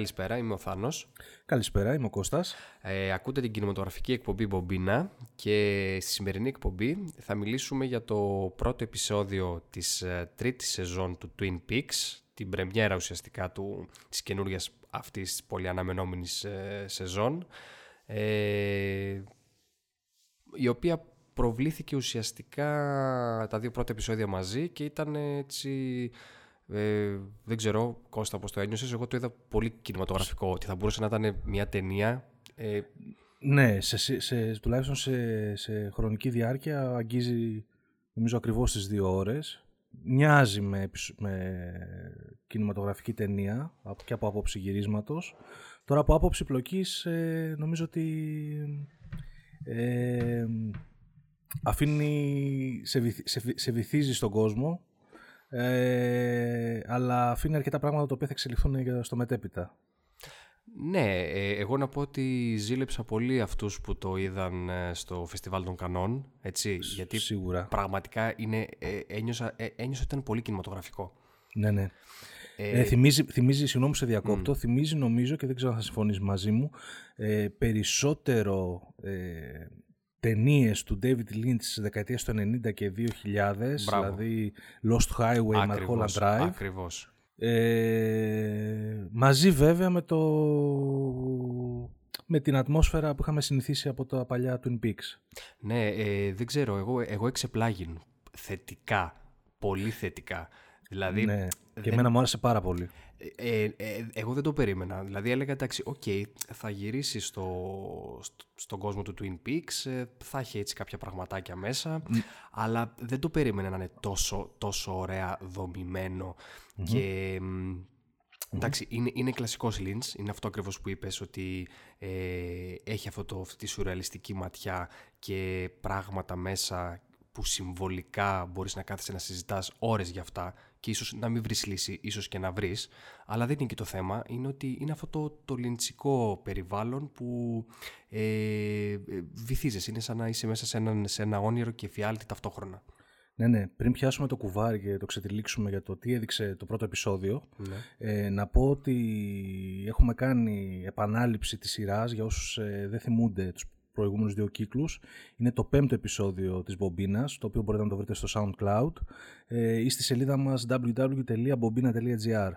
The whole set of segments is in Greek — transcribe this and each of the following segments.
καλησπέρα, είμαι ο Θάνος. Καλησπέρα, είμαι ο Κώστας. Ε, ακούτε την κινηματογραφική εκπομπή Μπομπίνα και στη σημερινή εκπομπή θα μιλήσουμε για το πρώτο επεισόδιο της ε, τρίτης σεζόν του Twin Peaks, την πρεμιέρα ουσιαστικά του, της καινούργιας αυτής πολύ αναμενόμενης ε, σεζόν, ε, η οποία προβλήθηκε ουσιαστικά τα δύο πρώτα επεισόδια μαζί και ήταν έτσι ε, δεν ξέρω, Κώστα, πώς το ένιωσες. Εγώ το είδα πολύ κινηματογραφικό, ότι θα μπορούσε να ήταν μια ταινία. Ε... Ναι, σε, σε, τουλάχιστον σε, σε χρονική διάρκεια αγγίζει, νομίζω, ακριβώς τις δύο ώρες. Μοιάζει με, με κινηματογραφική ταινία και από άποψη γυρίσματος. Τώρα από άποψη πλοκής ε, νομίζω ότι ε, αφήνει, σε, σε, σε βυθίζει στον κόσμο ε, αλλά αφήνει αρκετά πράγματα τα οποία θα εξελιχθούν στο μετέπειτα. Ναι, ε, εγώ να πω ότι ζήλεψα πολύ αυτούς που το είδαν ε, στο Φεστιβάλ των Κανών, έτσι, γιατί Σίγουρα. πραγματικά είναι, ε, ένιωσα, ένιωσα ότι ήταν πολύ κινηματογραφικό. Ναι, ναι. Ε, θυμίζει, θυμίζει, συγγνώμη σε διακόπτω, θυμίζει νομίζω και δεν ξέρω αν θα συμφωνείς μαζί μου, περισσότερο ταινίες του David Lynch της δεκαετίας του 90 και 2000, δηλαδή Lost Highway, Mulholland Drive. Ακριβώς. Ε, μαζί βέβαια με, το, με την ατμόσφαιρα που είχαμε συνηθίσει από τα παλιά Twin Peaks. Ναι, ε, δεν ξέρω, εγώ, εγώ εξεπλάγην θετικά, πολύ θετικά. Δηλαδή, ναι, και εμένα μου άρεσε πάρα πολύ. Ε, ε, ε, εγώ δεν το περίμενα. Δηλαδή έλεγα εντάξει, οκ, θα γυρίσεις στο, στον κόσμο του Twin Peaks, ε, θα έχει έτσι κάποια πραγματάκια μέσα, αλλά δεν το περίμενα να είναι τόσο, τόσο ωραία και... Εντάξει, είναι, είναι κλασικός Lynch, είναι αυτό ακριβώς που είπες ότι έχει αυτό το, αυτή τη σουρεαλιστική ματιά και πράγματα μέσα που συμβολικά μπορείς να κάθεσαι να συζητάς ώρες για αυτά και ίσως να μην βρεις λύση, ίσως και να βρεις, αλλά δεν είναι και το θέμα, είναι ότι είναι αυτό το, το λιντσικό περιβάλλον που ε, ε, βυθίζεσαι, είναι σαν να είσαι μέσα σε, έναν, σε ένα όνειρο και φιάλτη ταυτόχρονα. Ναι, ναι. Πριν πιάσουμε το κουβάρι και το ξετυλίξουμε για το τι έδειξε το πρώτο επεισόδιο, ναι. ε, να πω ότι έχουμε κάνει επανάληψη της σειράς για όσους ε, δεν θυμούνται τους προηγούμενους δύο κύκλους. Είναι το πέμπτο επεισόδιο της Μπομπίνας, το οποίο μπορείτε να το βρείτε στο SoundCloud ε, ή στη σελίδα μας www.bobina.gr.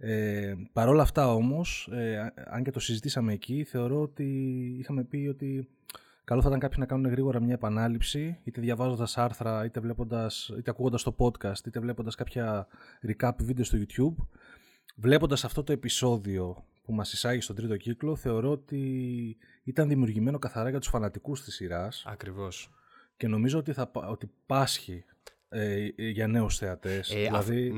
Ε, Παρ' όλα αυτά όμως, ε, αν και το συζητήσαμε εκεί, θεωρώ ότι είχαμε πει ότι καλό θα ήταν κάποιοι να κάνουν γρήγορα μια επανάληψη, είτε διαβάζοντας άρθρα, είτε, βλέποντας, είτε ακούγοντας το podcast, είτε βλέποντας κάποια recap βίντεο στο YouTube. Βλέποντας αυτό το επεισόδιο που μας εισάγει στον τρίτο κύκλο, θεωρώ ότι ήταν δημιουργημένο καθαρά για τους φανατικούς της σειράς. Ακριβώς. Και νομίζω ότι, θα, ότι πάσχει ε, για νέους θεατές. Ε, δηλαδή...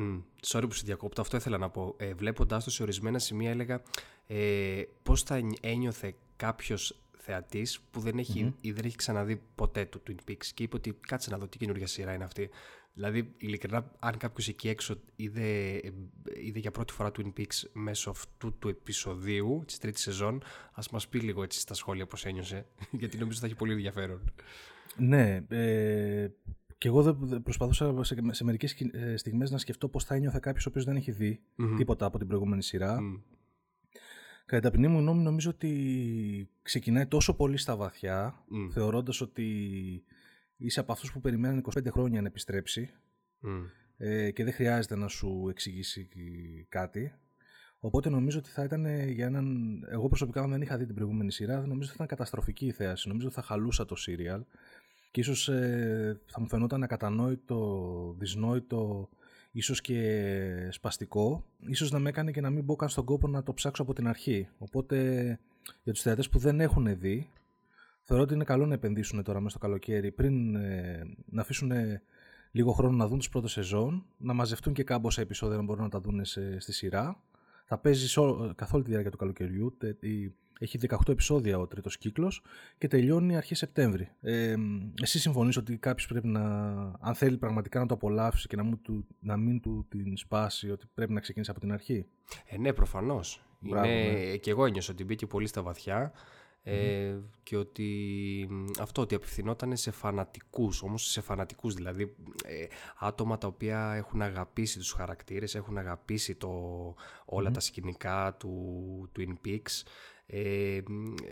sorry που σε διακόπτω, αυτό ήθελα να πω. Ε, βλέποντάς το σε ορισμένα σημεία έλεγα ε, πώς θα ένιωθε κάποιος θεατής που δεν έχει, ή δεν έχει ξαναδεί ποτέ το Twin Peaks και είπε ότι κάτσε να δω τι καινούργια σειρά είναι αυτή. Δηλαδή, ειλικρινά, αν κάποιος εκεί έξω είδε, είδε για πρώτη φορά Twin Peaks μέσω αυτού του επεισοδίου της τρίτης σεζόν, ας μας πει λίγο έτσι στα σχόλια πώς ένιωσε, γιατί νομίζω θα έχει πολύ ενδιαφέρον. Ναι. Ε, και εγώ προσπαθούσα σε, σε μερικές ε, στιγμές να σκεφτώ πώς θα ένιωθε κάποιος ο οποίος δεν έχει δει τίποτα από την προηγούμενη σειρά. Mm. Κατά ταπεινή μου γνώμη, νομίζω ότι ξεκινάει τόσο πολύ στα βαθιά, mm. θεωρώντας ότι είσαι από αυτούς που περιμένουν 25 χρόνια να επιστρέψει ε, και δεν χρειάζεται να σου εξηγήσει κάτι. Οπότε νομίζω ότι θα ήταν για έναν. Εγώ προσωπικά, αν δεν είχα δει την προηγούμενη σειρά, νομίζω ότι θα ήταν καταστροφική η θέαση. Νομίζω ότι θα χαλούσα το σύριαλ και ίσως ε, θα μου φαινόταν ακατανόητο, δυσνόητο, ίσως και σπαστικό. Ίσως να με έκανε και να μην μπω καν στον κόπο να το ψάξω από την αρχή. Οπότε για τους θεατές που δεν έχουν δει, θεωρώ ότι είναι καλό να επενδύσουν τώρα μέσα στο καλοκαίρι πριν ε, να αφήσουν λίγο χρόνο να δουν τις πρώτες σεζόν, να μαζευτούν και κάμποσα επεισόδια να μπορούν να τα δουν στη σειρά. Θα παίζει καθ' όλη τη διάρκεια του καλοκαιριού. Έχει 18 επεισόδια ο τρίτος κύκλος και τελειώνει αρχές Σεπτέμβρη. Ε, εσύ συμφωνείς ότι κάποιος πρέπει να, αν θέλει πραγματικά να το απολαύσει και να μην του, να μην του την σπάσει, ότι πρέπει να ξεκινήσει από την αρχή; Ε, ναι, προφανώς. Είναι, ναι. Και εγώ ένιωσα ότι μπήκε πολύ στα βαθιά. ε, και ότι αυτό ότι απευθυνόταν σε φανατικούς, όμως σε φανατικούς δηλαδή ε, άτομα τα οποία έχουν αγαπήσει τους χαρακτήρες, έχουν αγαπήσει το, ολα τα σκηνικά του Twin Peaks. Ε,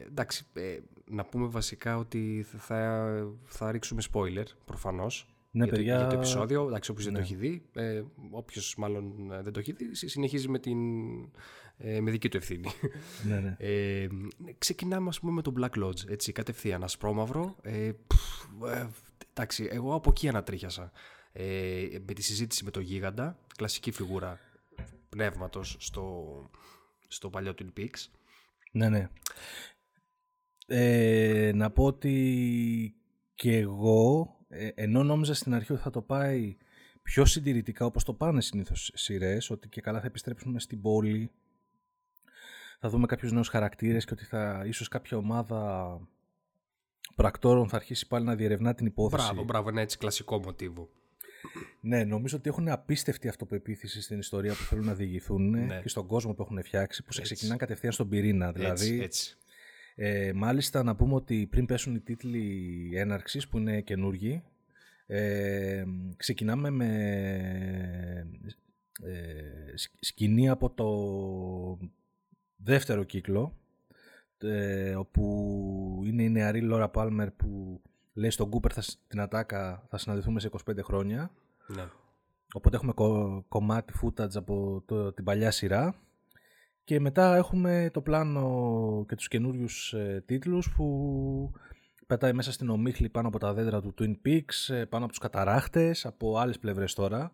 εντάξει, ε, να πούμε βασικά ότι θα, θα ρίξουμε spoiler προφανώς ναι, για, παιδιά... το, για το επεισόδιο. Εντάξει, όποιος δεν το ναι. έχει δει, ε, όποιος μάλλον δεν το έχει δει, συνεχίζει με την ε, με δική του ευθύνη. ναι, ναι. Ε, ξεκινάμε ας πούμε με το Black Lodge, έτσι, κατευθείαν, ασπρόμαυρο. Ε, ε, εντάξει, εγώ από εκεί ανατρίχιασα. Ε, με τη συζήτηση με τον Γίγαντα, κλασική φιγούρα πνεύματος στο, στο παλιό Twin Peaks. Ναι, ναι. Ε, να πω ότι και εγώ, ε, ενώ νόμιζα στην αρχή ότι θα το πάει πιο συντηρητικά όπως το πάνε συνήθως σειρές, ότι και καλά θα επιστρέψουμε στην πόλη θα δούμε κάποιους νέους χαρακτήρες και ότι θα ίσως κάποια ομάδα πρακτόρων θα αρχίσει πάλι να διερευνά την υπόθεση. Μπράβο, μπράβο, ένα έτσι κλασικό μοτίβο. Ναι, νομίζω ότι έχουν απίστευτη αυτοπεποίθηση στην ιστορία που θέλουν να διηγηθούν ναι. και στον κόσμο που έχουν φτιάξει, που σε ξεκινάνε κατευθείαν στον πυρήνα. Δηλαδή, έτσι, έτσι. Ε, μάλιστα να πούμε ότι πριν πέσουν οι τίτλοι έναρξης που είναι καινούργοι, ε, ξεκινάμε με ε, σκηνή από το δεύτερο κύκλο ε, όπου είναι η νεαρή Λόρα Πάλμερ που λέει στον Κούπερ θα, την ατάκα θα συναντηθούμε σε 25 χρόνια. Ναι. Οπότε έχουμε κομμάτι footage από το, την παλιά σειρά. Και μετά έχουμε το πλάνο και τους καινούριους ε, τίτλους που πετάει μέσα στην ομίχλη πάνω από τα δέντρα του Twin Peaks, ε, πάνω από τους καταράχτες, από άλλες πλευρές τώρα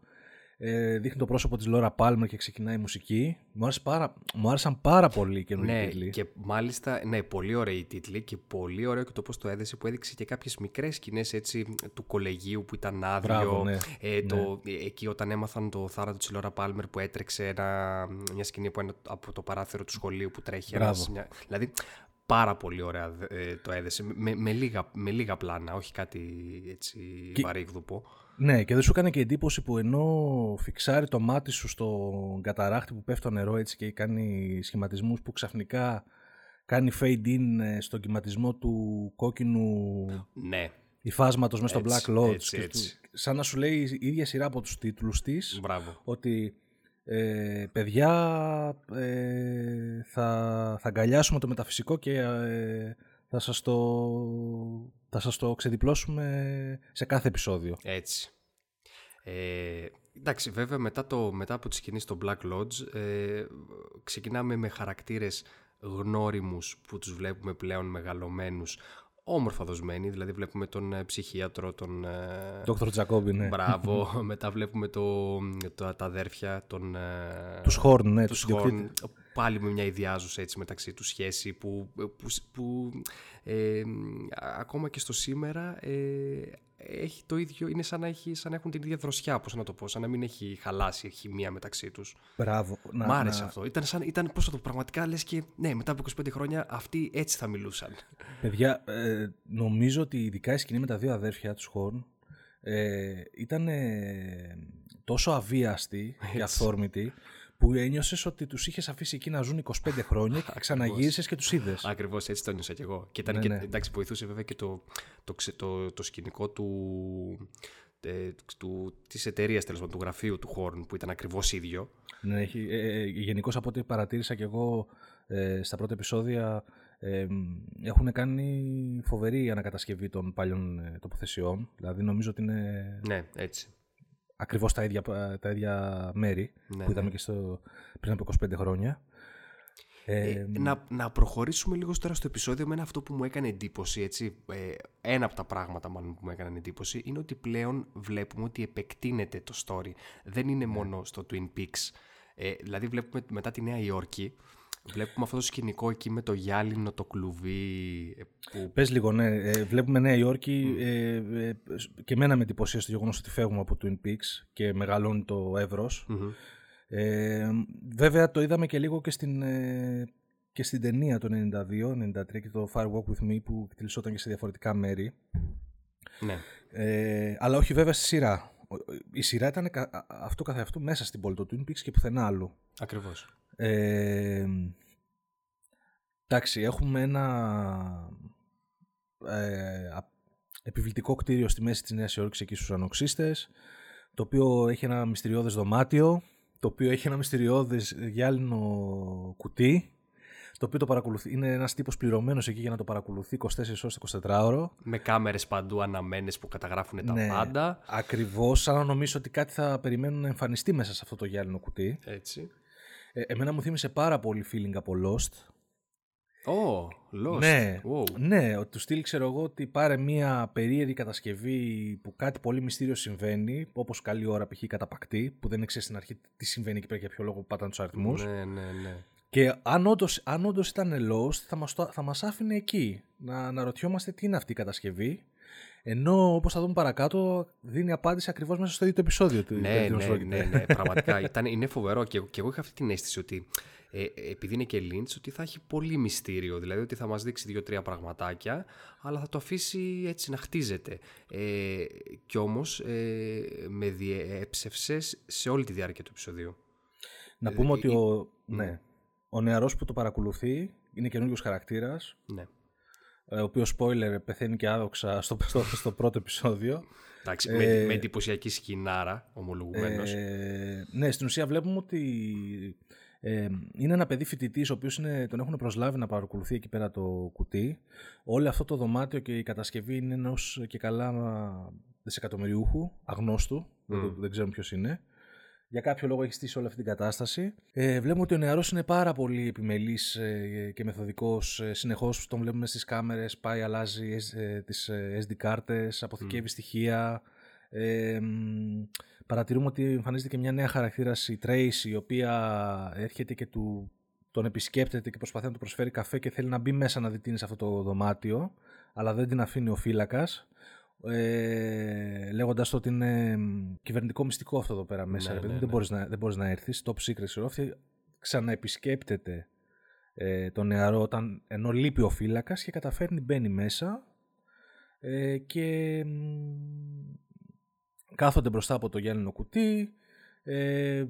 ε, δείχνει το πρόσωπο της Λόρα Πάλμερ και ξεκινάει η μουσική. Μου, πάρα, μου άρεσαν πάρα πολύ οι καινούργιοι ναι, τίτλοι. και μάλιστα, ναι, πολύ ωραίοι οι τίτλοι και πολύ ωραίο και το πώς το έδεσε που έδειξε και κάποιες μικρές σκηνές έτσι του κολεγίου που ήταν άδειο. Μπράβο, ναι, ε, το, ναι. εκεί όταν έμαθαν το θάνατο της Λόρα Πάλμερ που έτρεξε ένα, μια σκηνή που από το παράθυρο του σχολείου που τρέχει. Ένας, μια, δηλαδή πάρα πολύ ωραία ε, το έδεσε με, με, λίγα, με λίγα πλάνα, όχι κάτι έτσι και... βαρύγδουπο. Ναι, και δεν σου έκανε και εντύπωση που ενώ φιξάρει το μάτι σου στον καταράχτη που πέφτει το νερό έτσι και κάνει σχηματισμούς που ξαφνικά κάνει fade in ε, στον κυματισμό του κόκκινου ναι. υφάσματος μέσα στο Black Lodge. Έτσι, έτσι. σαν να σου λέει η ίδια σειρά από τους τίτλους της Μπράβο. ότι ε, παιδιά ε, θα, θα αγκαλιάσουμε το μεταφυσικό και ε, θα σας το, θα σας το ξεδιπλώσουμε σε κάθε επεισόδιο. Έτσι. Ε, εντάξει, βέβαια μετά, το, μετά από τη σκηνή στο Black Lodge ε, ξεκινάμε με χαρακτήρες γνώριμους που τους βλέπουμε πλέον μεγαλωμένους όμορφα δοσμένοι, δηλαδή βλέπουμε τον ε, ψυχίατρο, τον... Ε, Δόκτωρ Τζακόμπι, ναι. Μπράβο, μετά βλέπουμε το, το, τα αδέρφια, τον... Ε, τους Χόρν, ναι, τους Χόρν, πάλι με μια ιδιάζουσα έτσι μεταξύ του σχέση που, που, που ε, ακόμα και στο σήμερα ε, έχει το ίδιο, είναι σαν να, έχει, σαν να έχουν την ίδια δροσιά, πώς να το πω, σαν να μην έχει χαλάσει η χημεία μεταξύ τους. Μπράβο. Να, Μ' άρεσε αυτό. Ήταν, σαν, ήταν πώς το πραγματικά λες και ναι, μετά από 25 χρόνια αυτοί έτσι θα μιλούσαν. Παιδιά, ε, νομίζω ότι ειδικά η σκηνή με τα δύο αδέρφια τους Χόρν ε, ήταν τόσο αβίαστη και αθόρμητη που ένιωσες ότι τους είχες αφήσει εκεί να ζουν 25 χρόνια και ξαναγύρισες και τους είδες. Ακριβώς έτσι το ένιωσα κι εγώ. Και ήταν ναι, και, ναι. εντάξει, βοηθούσε βέβαια και το, το, το, το σκηνικό του, ε, του, της εταιρείας τέλος του γραφείου του Χόρν που ήταν ακριβώς ίδιο. Ναι, έχει, ε, ε, γενικώς από ό,τι παρατήρησα κι εγώ ε, στα πρώτα επεισόδια ε, έχουν κάνει φοβερή ανακατασκευή των παλιών ε, τοποθεσιών. Δηλαδή νομίζω ότι είναι. Ναι, έτσι ακριβώς τα ίδια, τα ίδια μέρη ναι, που είδαμε ναι. και στο, πριν από 25 χρόνια. Ε, να, να προχωρήσουμε λίγο τώρα στο επεισόδιο με ένα αυτό που μου έκανε εντύπωση, έτσι, ε, ένα από τα πράγματα μάλλον που μου έκανε εντύπωση είναι ότι πλέον βλέπουμε ότι επεκτείνεται το story. Δεν είναι ναι. μόνο στο Twin Peaks. Ε, δηλαδή βλέπουμε μετά τη Νέα Υόρκη Βλέπουμε αυτό το σκηνικό εκεί με το γυάλινο, το κλουβί. Ε, που... Πες λίγο, ναι. Ε, βλέπουμε Νέα Υόρκη. Ε, ε, και εμένα με εντυπωσίασε το γεγονός ότι φεύγουμε από Twin Peaks και μεγαλώνει το εύρο. Ε, βέβαια το είδαμε και λίγο και στην, ε, και στην ταινία το 92-93 και το Fire Walk With Me που εκτελισόταν και σε διαφορετικά μέρη. Ναι. Ε, αλλά όχι βέβαια στη σειρά. Η σειρά ήταν αυτό καθεαυτού μέσα στην πόλη του Twin Peaks και πουθενά άλλου. Ακριβώς. Ε, Εντάξει, έχουμε ένα ε, επιβλητικό κτίριο στη μέση της Νέας Υόρκης εκεί στους ανοξύστες, το οποίο έχει ένα μυστηριώδες δωμάτιο, το οποίο έχει ένα μυστηριώδες γυάλινο κουτί, το οποίο το παρακολουθεί. Είναι ένας τύπος πληρωμένος εκεί για να το παρακολουθεί 24 ώρες 24 ώρο. Με κάμερες παντού αναμένες που καταγράφουν τα ναι, πάντα. Ακριβώς, σαν να νομίζω ότι κάτι θα περιμένουν να εμφανιστεί μέσα σε αυτό το γυάλινο κουτί. Έτσι. Ε, εμένα μου θύμισε πάρα πολύ feeling από Lost. Oh, Lost. Ναι, wow. ναι, του στυλ ξέρω εγώ ότι πάρε μια περίεργη κατασκευή που κάτι πολύ μυστήριο συμβαίνει, όπως καλή ώρα π.χ. καταπακτή, που δεν ξέρεις στην αρχή τι συμβαίνει και πρέπει για ποιο λόγο που πατάνε τους αριθμούς. Ναι, ναι, ναι. Και αν όντως, αν όντως ήταν Lost, θα μας, θα μας άφηνε εκεί να αναρωτιόμαστε τι είναι αυτή η κατασκευή. Ενώ, όπως θα δούμε παρακάτω, δίνει απάντηση ακριβώς μέσα στο ίδιο το επεισόδιο του. Ναι, ναι, ναι, ναι, πραγματικά. Ήταν, είναι φοβερό και, και εγώ είχα αυτή την αίσθηση ότι ε, επειδή είναι και Lynch, ότι θα έχει πολύ μυστήριο. Δηλαδή ότι θα μας δείξει δύο-τρία πραγματάκια, αλλά θα το αφήσει έτσι να χτίζεται. Ε, κι όμως ε, με διέψευσες σε όλη τη διάρκεια του επεισοδίου. Να πούμε ε, ότι ο... Ναι. Ο νεαρός που το παρακολουθεί είναι καινούριος χαρακτήρας. Ναι. Ε, ο οποίος spoiler πεθαίνει και άδοξα στο, στο, στο πρώτο επεισόδιο. Εντάξει, ε, με, με εντυπωσιακή σκηνάρα, ομολογουμένως. Ε, ναι, στην ουσία βλέπουμε ότι ε, είναι ένα παιδί φοιτητής, ο οποίος τον έχουν προσλάβει να παρακολουθεί εκεί πέρα το κουτί. Όλο αυτό το δωμάτιο και η κατασκευή είναι ενός και καλά δισεκατομμυριούχου, αγνώστου, δεν, δεν ξέρουμε ποιος είναι για κάποιο λόγο έχεις στήσει όλη αυτή την κατάσταση. Ε, βλέπουμε ότι ο νεαρός είναι πάρα πολύ επιμελής ε, και μεθοδικός. Ε, Συνεχώς τον βλέπουμε στις κάμερες, πάει, αλλάζει ε, τις SD κάρτες, αποθηκεύει στοιχεία. Ε, παρατηρούμε ότι εμφανίζεται και μια νέα χαρακτήρα, η Trace, η οποία έρχεται και του, τον επισκέπτεται και προσπαθεί να του προσφέρει καφέ και θέλει να μπει μέσα να δει τι είναι σε αυτό το δωμάτιο, αλλά δεν την αφήνει ο φύλακας ε, λέγοντας ότι είναι κυβερνητικό μυστικό αυτό εδώ πέρα μέσα. Ναι, ναι, Δεν, ναι. μπορείς να, δεν μπορείς να έρθεις, top secret ξέρω. Αυτή ξαναεπισκέπτεται ε, τον νεαρό όταν, ενώ λείπει ο φύλακας και καταφέρνει μπαίνει μέσα ε, και κάθονται μπροστά από το γυάλινο κουτί ε,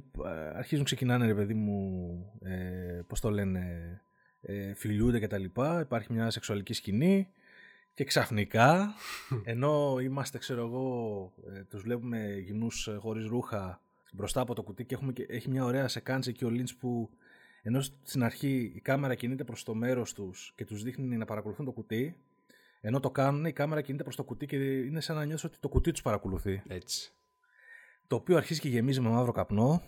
αρχίζουν ξεκινάνε ρε παιδί μου ε, πώς το λένε ε, φιλιούνται και τα λοιπά υπάρχει μια σεξουαλική σκηνή και ξαφνικά, ενώ είμαστε, ξέρω εγώ, ε, τους βλέπουμε γυμνούς ε, χωρίς ρούχα μπροστά από το κουτί και, έχουμε, έχει μια ωραία σεκάντζα και ο Λίντς που ενώ στην αρχή η κάμερα κινείται προς το μέρος τους και τους δείχνει να παρακολουθούν το κουτί, ενώ το κάνουν η κάμερα κινείται προς το κουτί και είναι σαν να νιώσω ότι το κουτί τους παρακολουθεί. Έτσι. Το οποίο αρχίζει και γεμίζει με μαύρο καπνό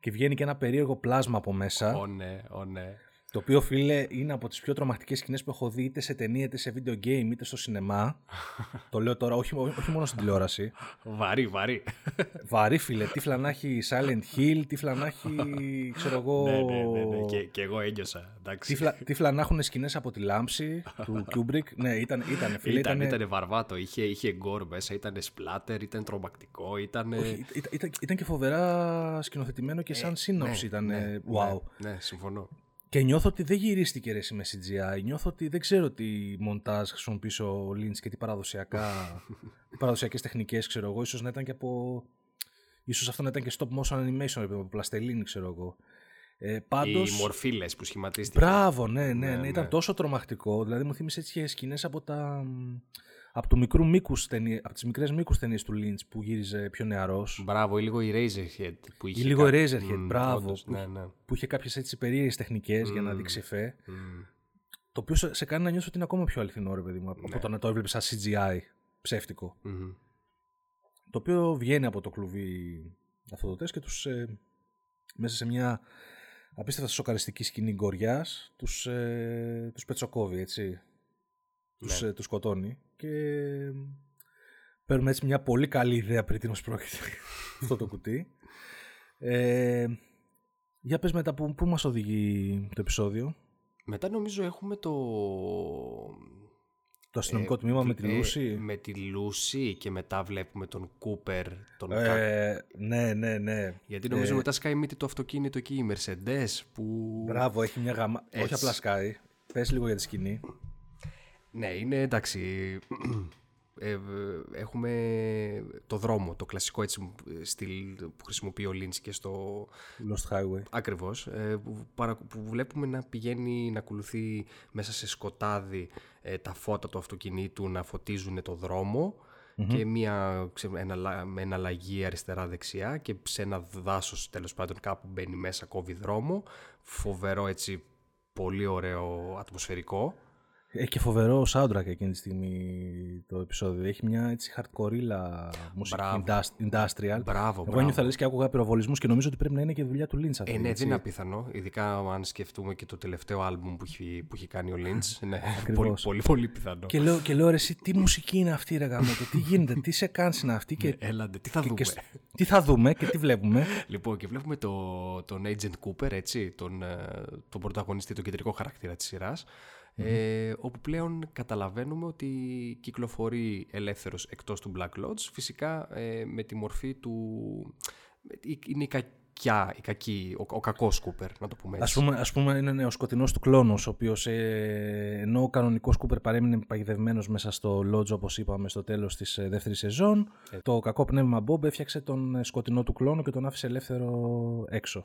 και βγαίνει και ένα περίεργο πλάσμα από μέσα. Ω ναι, ω ναι. Το οποίο, φίλε, είναι από τις πιο τρομακτικές σκηνές που έχω δει είτε σε ταινία, είτε σε video game, είτε στο σινεμά. το λέω τώρα, όχι, όχι μόνο στην τηλεόραση. Βαρύ, βαρύ. Βαρύ, φίλε. Τι φλανάχει Silent Hill, τι φλανάχει. ξέρω εγώ. ναι, ναι, ναι, ναι. Και, και εγώ ένιωσα. Τι, φλα, τι φλανάχουν σκηνές από τη λάμψη του Kubrick. ναι, ήταν, ήταν φίλε. Ήταν, ήταν βαρβάτο. Είχε, είχε γκορ μέσα, ήταν σπλάτερ, ήταν τρομακτικό. Ήταν... ήταν, ήταν, ήταν και φοβερά σκηνοθετημένο και σαν ε, σύνοψη. Ναι, ήταν. Ναι, wow. Ναι, ναι, συμφωνώ. Και νιώθω ότι δεν γυρίστηκε ρε με CGI. Νιώθω ότι δεν ξέρω τι μοντάζ χρησιμοποιήσει ο Lynch και τι παραδοσιακά, παραδοσιακές τεχνικές ξέρω εγώ. Ίσως να ήταν και από... Ίσως αυτό να ήταν και stop motion animation, από πλαστελίνη ξέρω εγώ. Ε, πάντως... Οι μορφίλες που σχηματίστηκαν. Μπράβο, ναι, ναι, ναι, ναι, ήταν ναι. τόσο τρομακτικό. Δηλαδή μου θύμισε έτσι σκηνές από τα από, του μικρού μήκους, από τις μικρές μήκους ταινίες του Lynch που γύριζε πιο νεαρός. Μπράβο, ή λίγο η Razorhead. Που είχε ή λίγο η Razorhead, mm, μπράβο. Όντως, που, ναι, ναι. που είχε κάποιες έτσι περίεργες τεχνικές mm, για να δείξει εφέ. Mm. Το οποίο σε, σε κάνει να νιώσω ότι είναι ακόμα πιο αληθινό, ρε παιδί μου, από ναι. το να το έβλεπες σαν CGI ψεύτικο. Mm-hmm. Το οποίο βγαίνει από το κλουβί αυτό το τεστ και τους ε, μέσα σε μια απίστευτα σοκαριστική σκηνή γκοριάς τους, ε, τους πετσοκόβει, έτσι τους, ναι. Ε, τους σκοτώνει και παίρνουμε έτσι μια πολύ καλή ιδέα πριν τι πρόκειται αυτό το κουτί. Ε, για πες μετά που, που μας οδηγεί το επεισόδιο; Μετά νομίζω έχουμε το... Το αστυνομικό ε, τμήμα με τη ε, Λούση. με τη Λούση και μετά βλέπουμε τον Κούπερ. Τον ε, ναι, ναι, ναι. Γιατί νομίζω μετά σκάει μύτη το αυτοκίνητο εκεί, η Mercedes που... Μπράβο, έχει μια γάμα... Όχι απλά σκάει. Πες λίγο για τη σκηνή. Ναι, είναι εντάξει. ε, έχουμε το δρόμο, το κλασικό έτσι στυλ που χρησιμοποιεί ο Lynch και στο... Lost Highway. Ακριβώς. Ε, που, που βλέπουμε να πηγαίνει, να ακολουθεί μέσα σε σκοτάδι ε, τα φώτα του αυτοκινήτου να φωτίζουν το δρόμο και μια, με ένα, με ένα λαγί αριστερά-δεξιά και σε ένα δάσος τέλος πάντων κάπου μπαίνει μέσα, κόβει δρόμο. Φοβερό έτσι, πολύ ωραίο ατμοσφαιρικό. Έχει και φοβερό soundtrack εκείνη τη στιγμή το επεισόδιο. Έχει μια έτσι hardcore μουσική industrial. Μπράβο, Εγώ νιώθα λες και άκουγα πυροβολισμούς και νομίζω ότι πρέπει να είναι και δουλειά του Lynch αυτή. Ε, ναι, δεν είναι απίθανο. Ειδικά αν σκεφτούμε και το τελευταίο άλμπουμ που έχει, που έχει κάνει ο Lynch. ναι, πολύ, πολύ, πολύ πιθανό. Και λέω, και λέω ρε, εσύ, τι μουσική είναι αυτή, ρε γαμότο, τι γίνεται, τι σε κάνεις είναι αυτή. Και, ναι, έλαντε, τι θα δούμε. Και, τι θα δούμε και τι βλέπουμε. λοιπόν, και βλέπουμε το, τον Agent Cooper, έτσι, τον, ε, τον πρωταγωνιστή, τον κεντρικό χαρακτήρα της σειράς ε, όπου πλέον καταλαβαίνουμε ότι κυκλοφορεί ελεύθερος εκτός του Black Lodge, φυσικά ε, με τη μορφή του... Είναι η κακιά, η κακή, ο, ο κακός Σκούπερ, να το πούμε έτσι. Ας πούμε, ας πούμε είναι ο σκοτεινός του κλόνος, ο οποίος ε, ενώ ο κανονικός Σκούπερ παρέμεινε παγιδευμένος μέσα στο Lodge, όπως είπαμε στο τέλος της ε, δεύτερης σεζόν, το κακό πνεύμα Bob έφτιαξε τον ε, σκοτεινό του κλόνο και τον άφησε ελεύθερο έξω.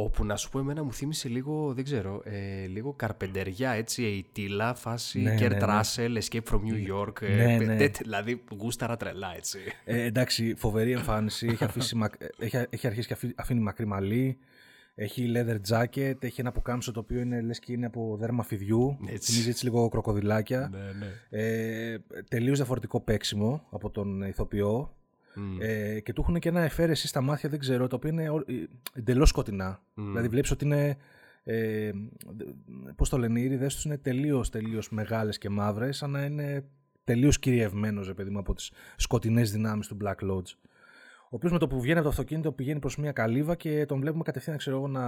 Όπου να σου πω εμένα μου θύμισε λίγο, δεν ξέρω, ε, λίγο καρπεντεριά, έτσι, η τίλα, φάση ναι, Kurt ναι, ναι. Russell, Escape from New York, ε, ναι, ναι. δηλαδή γούσταρα τρελά, έτσι. Ε, εντάξει, φοβερή εμφάνιση, έχει, αφήσει, έχει, έχει αρχίσει και αφήνει μακρύ μαλλί, έχει leather jacket, έχει ένα πουκάμισο το οποίο είναι λες και είναι από δέρμα φιδιού, έτσι. θυμίζει έτσι λίγο κροκοδιλάκια. Ναι, ναι. Ε, τελείως διαφορετικό παίξιμο από τον ηθοποιό, ε, και του έχουν και ένα εφαίρεση στα μάτια, δεν ξέρω, το οποίο είναι ε, εντελώς σκοτεινά. Δηλαδή βλέπεις ότι είναι. Ε, Πώς το λένε, οι ήρυδε τους είναι τελείως τελείως μεγάλες και μαύρες, σαν να είναι τελείως κυριευμένος, παιδί μου, από τις σκοτεινές δυνάμεις του Black Lodge ο οποίος με το που βγαίνει από το αυτοκίνητο πηγαίνει προς μια καλύβα και τον βλέπουμε κατευθείαν ξέρω εγώ, να,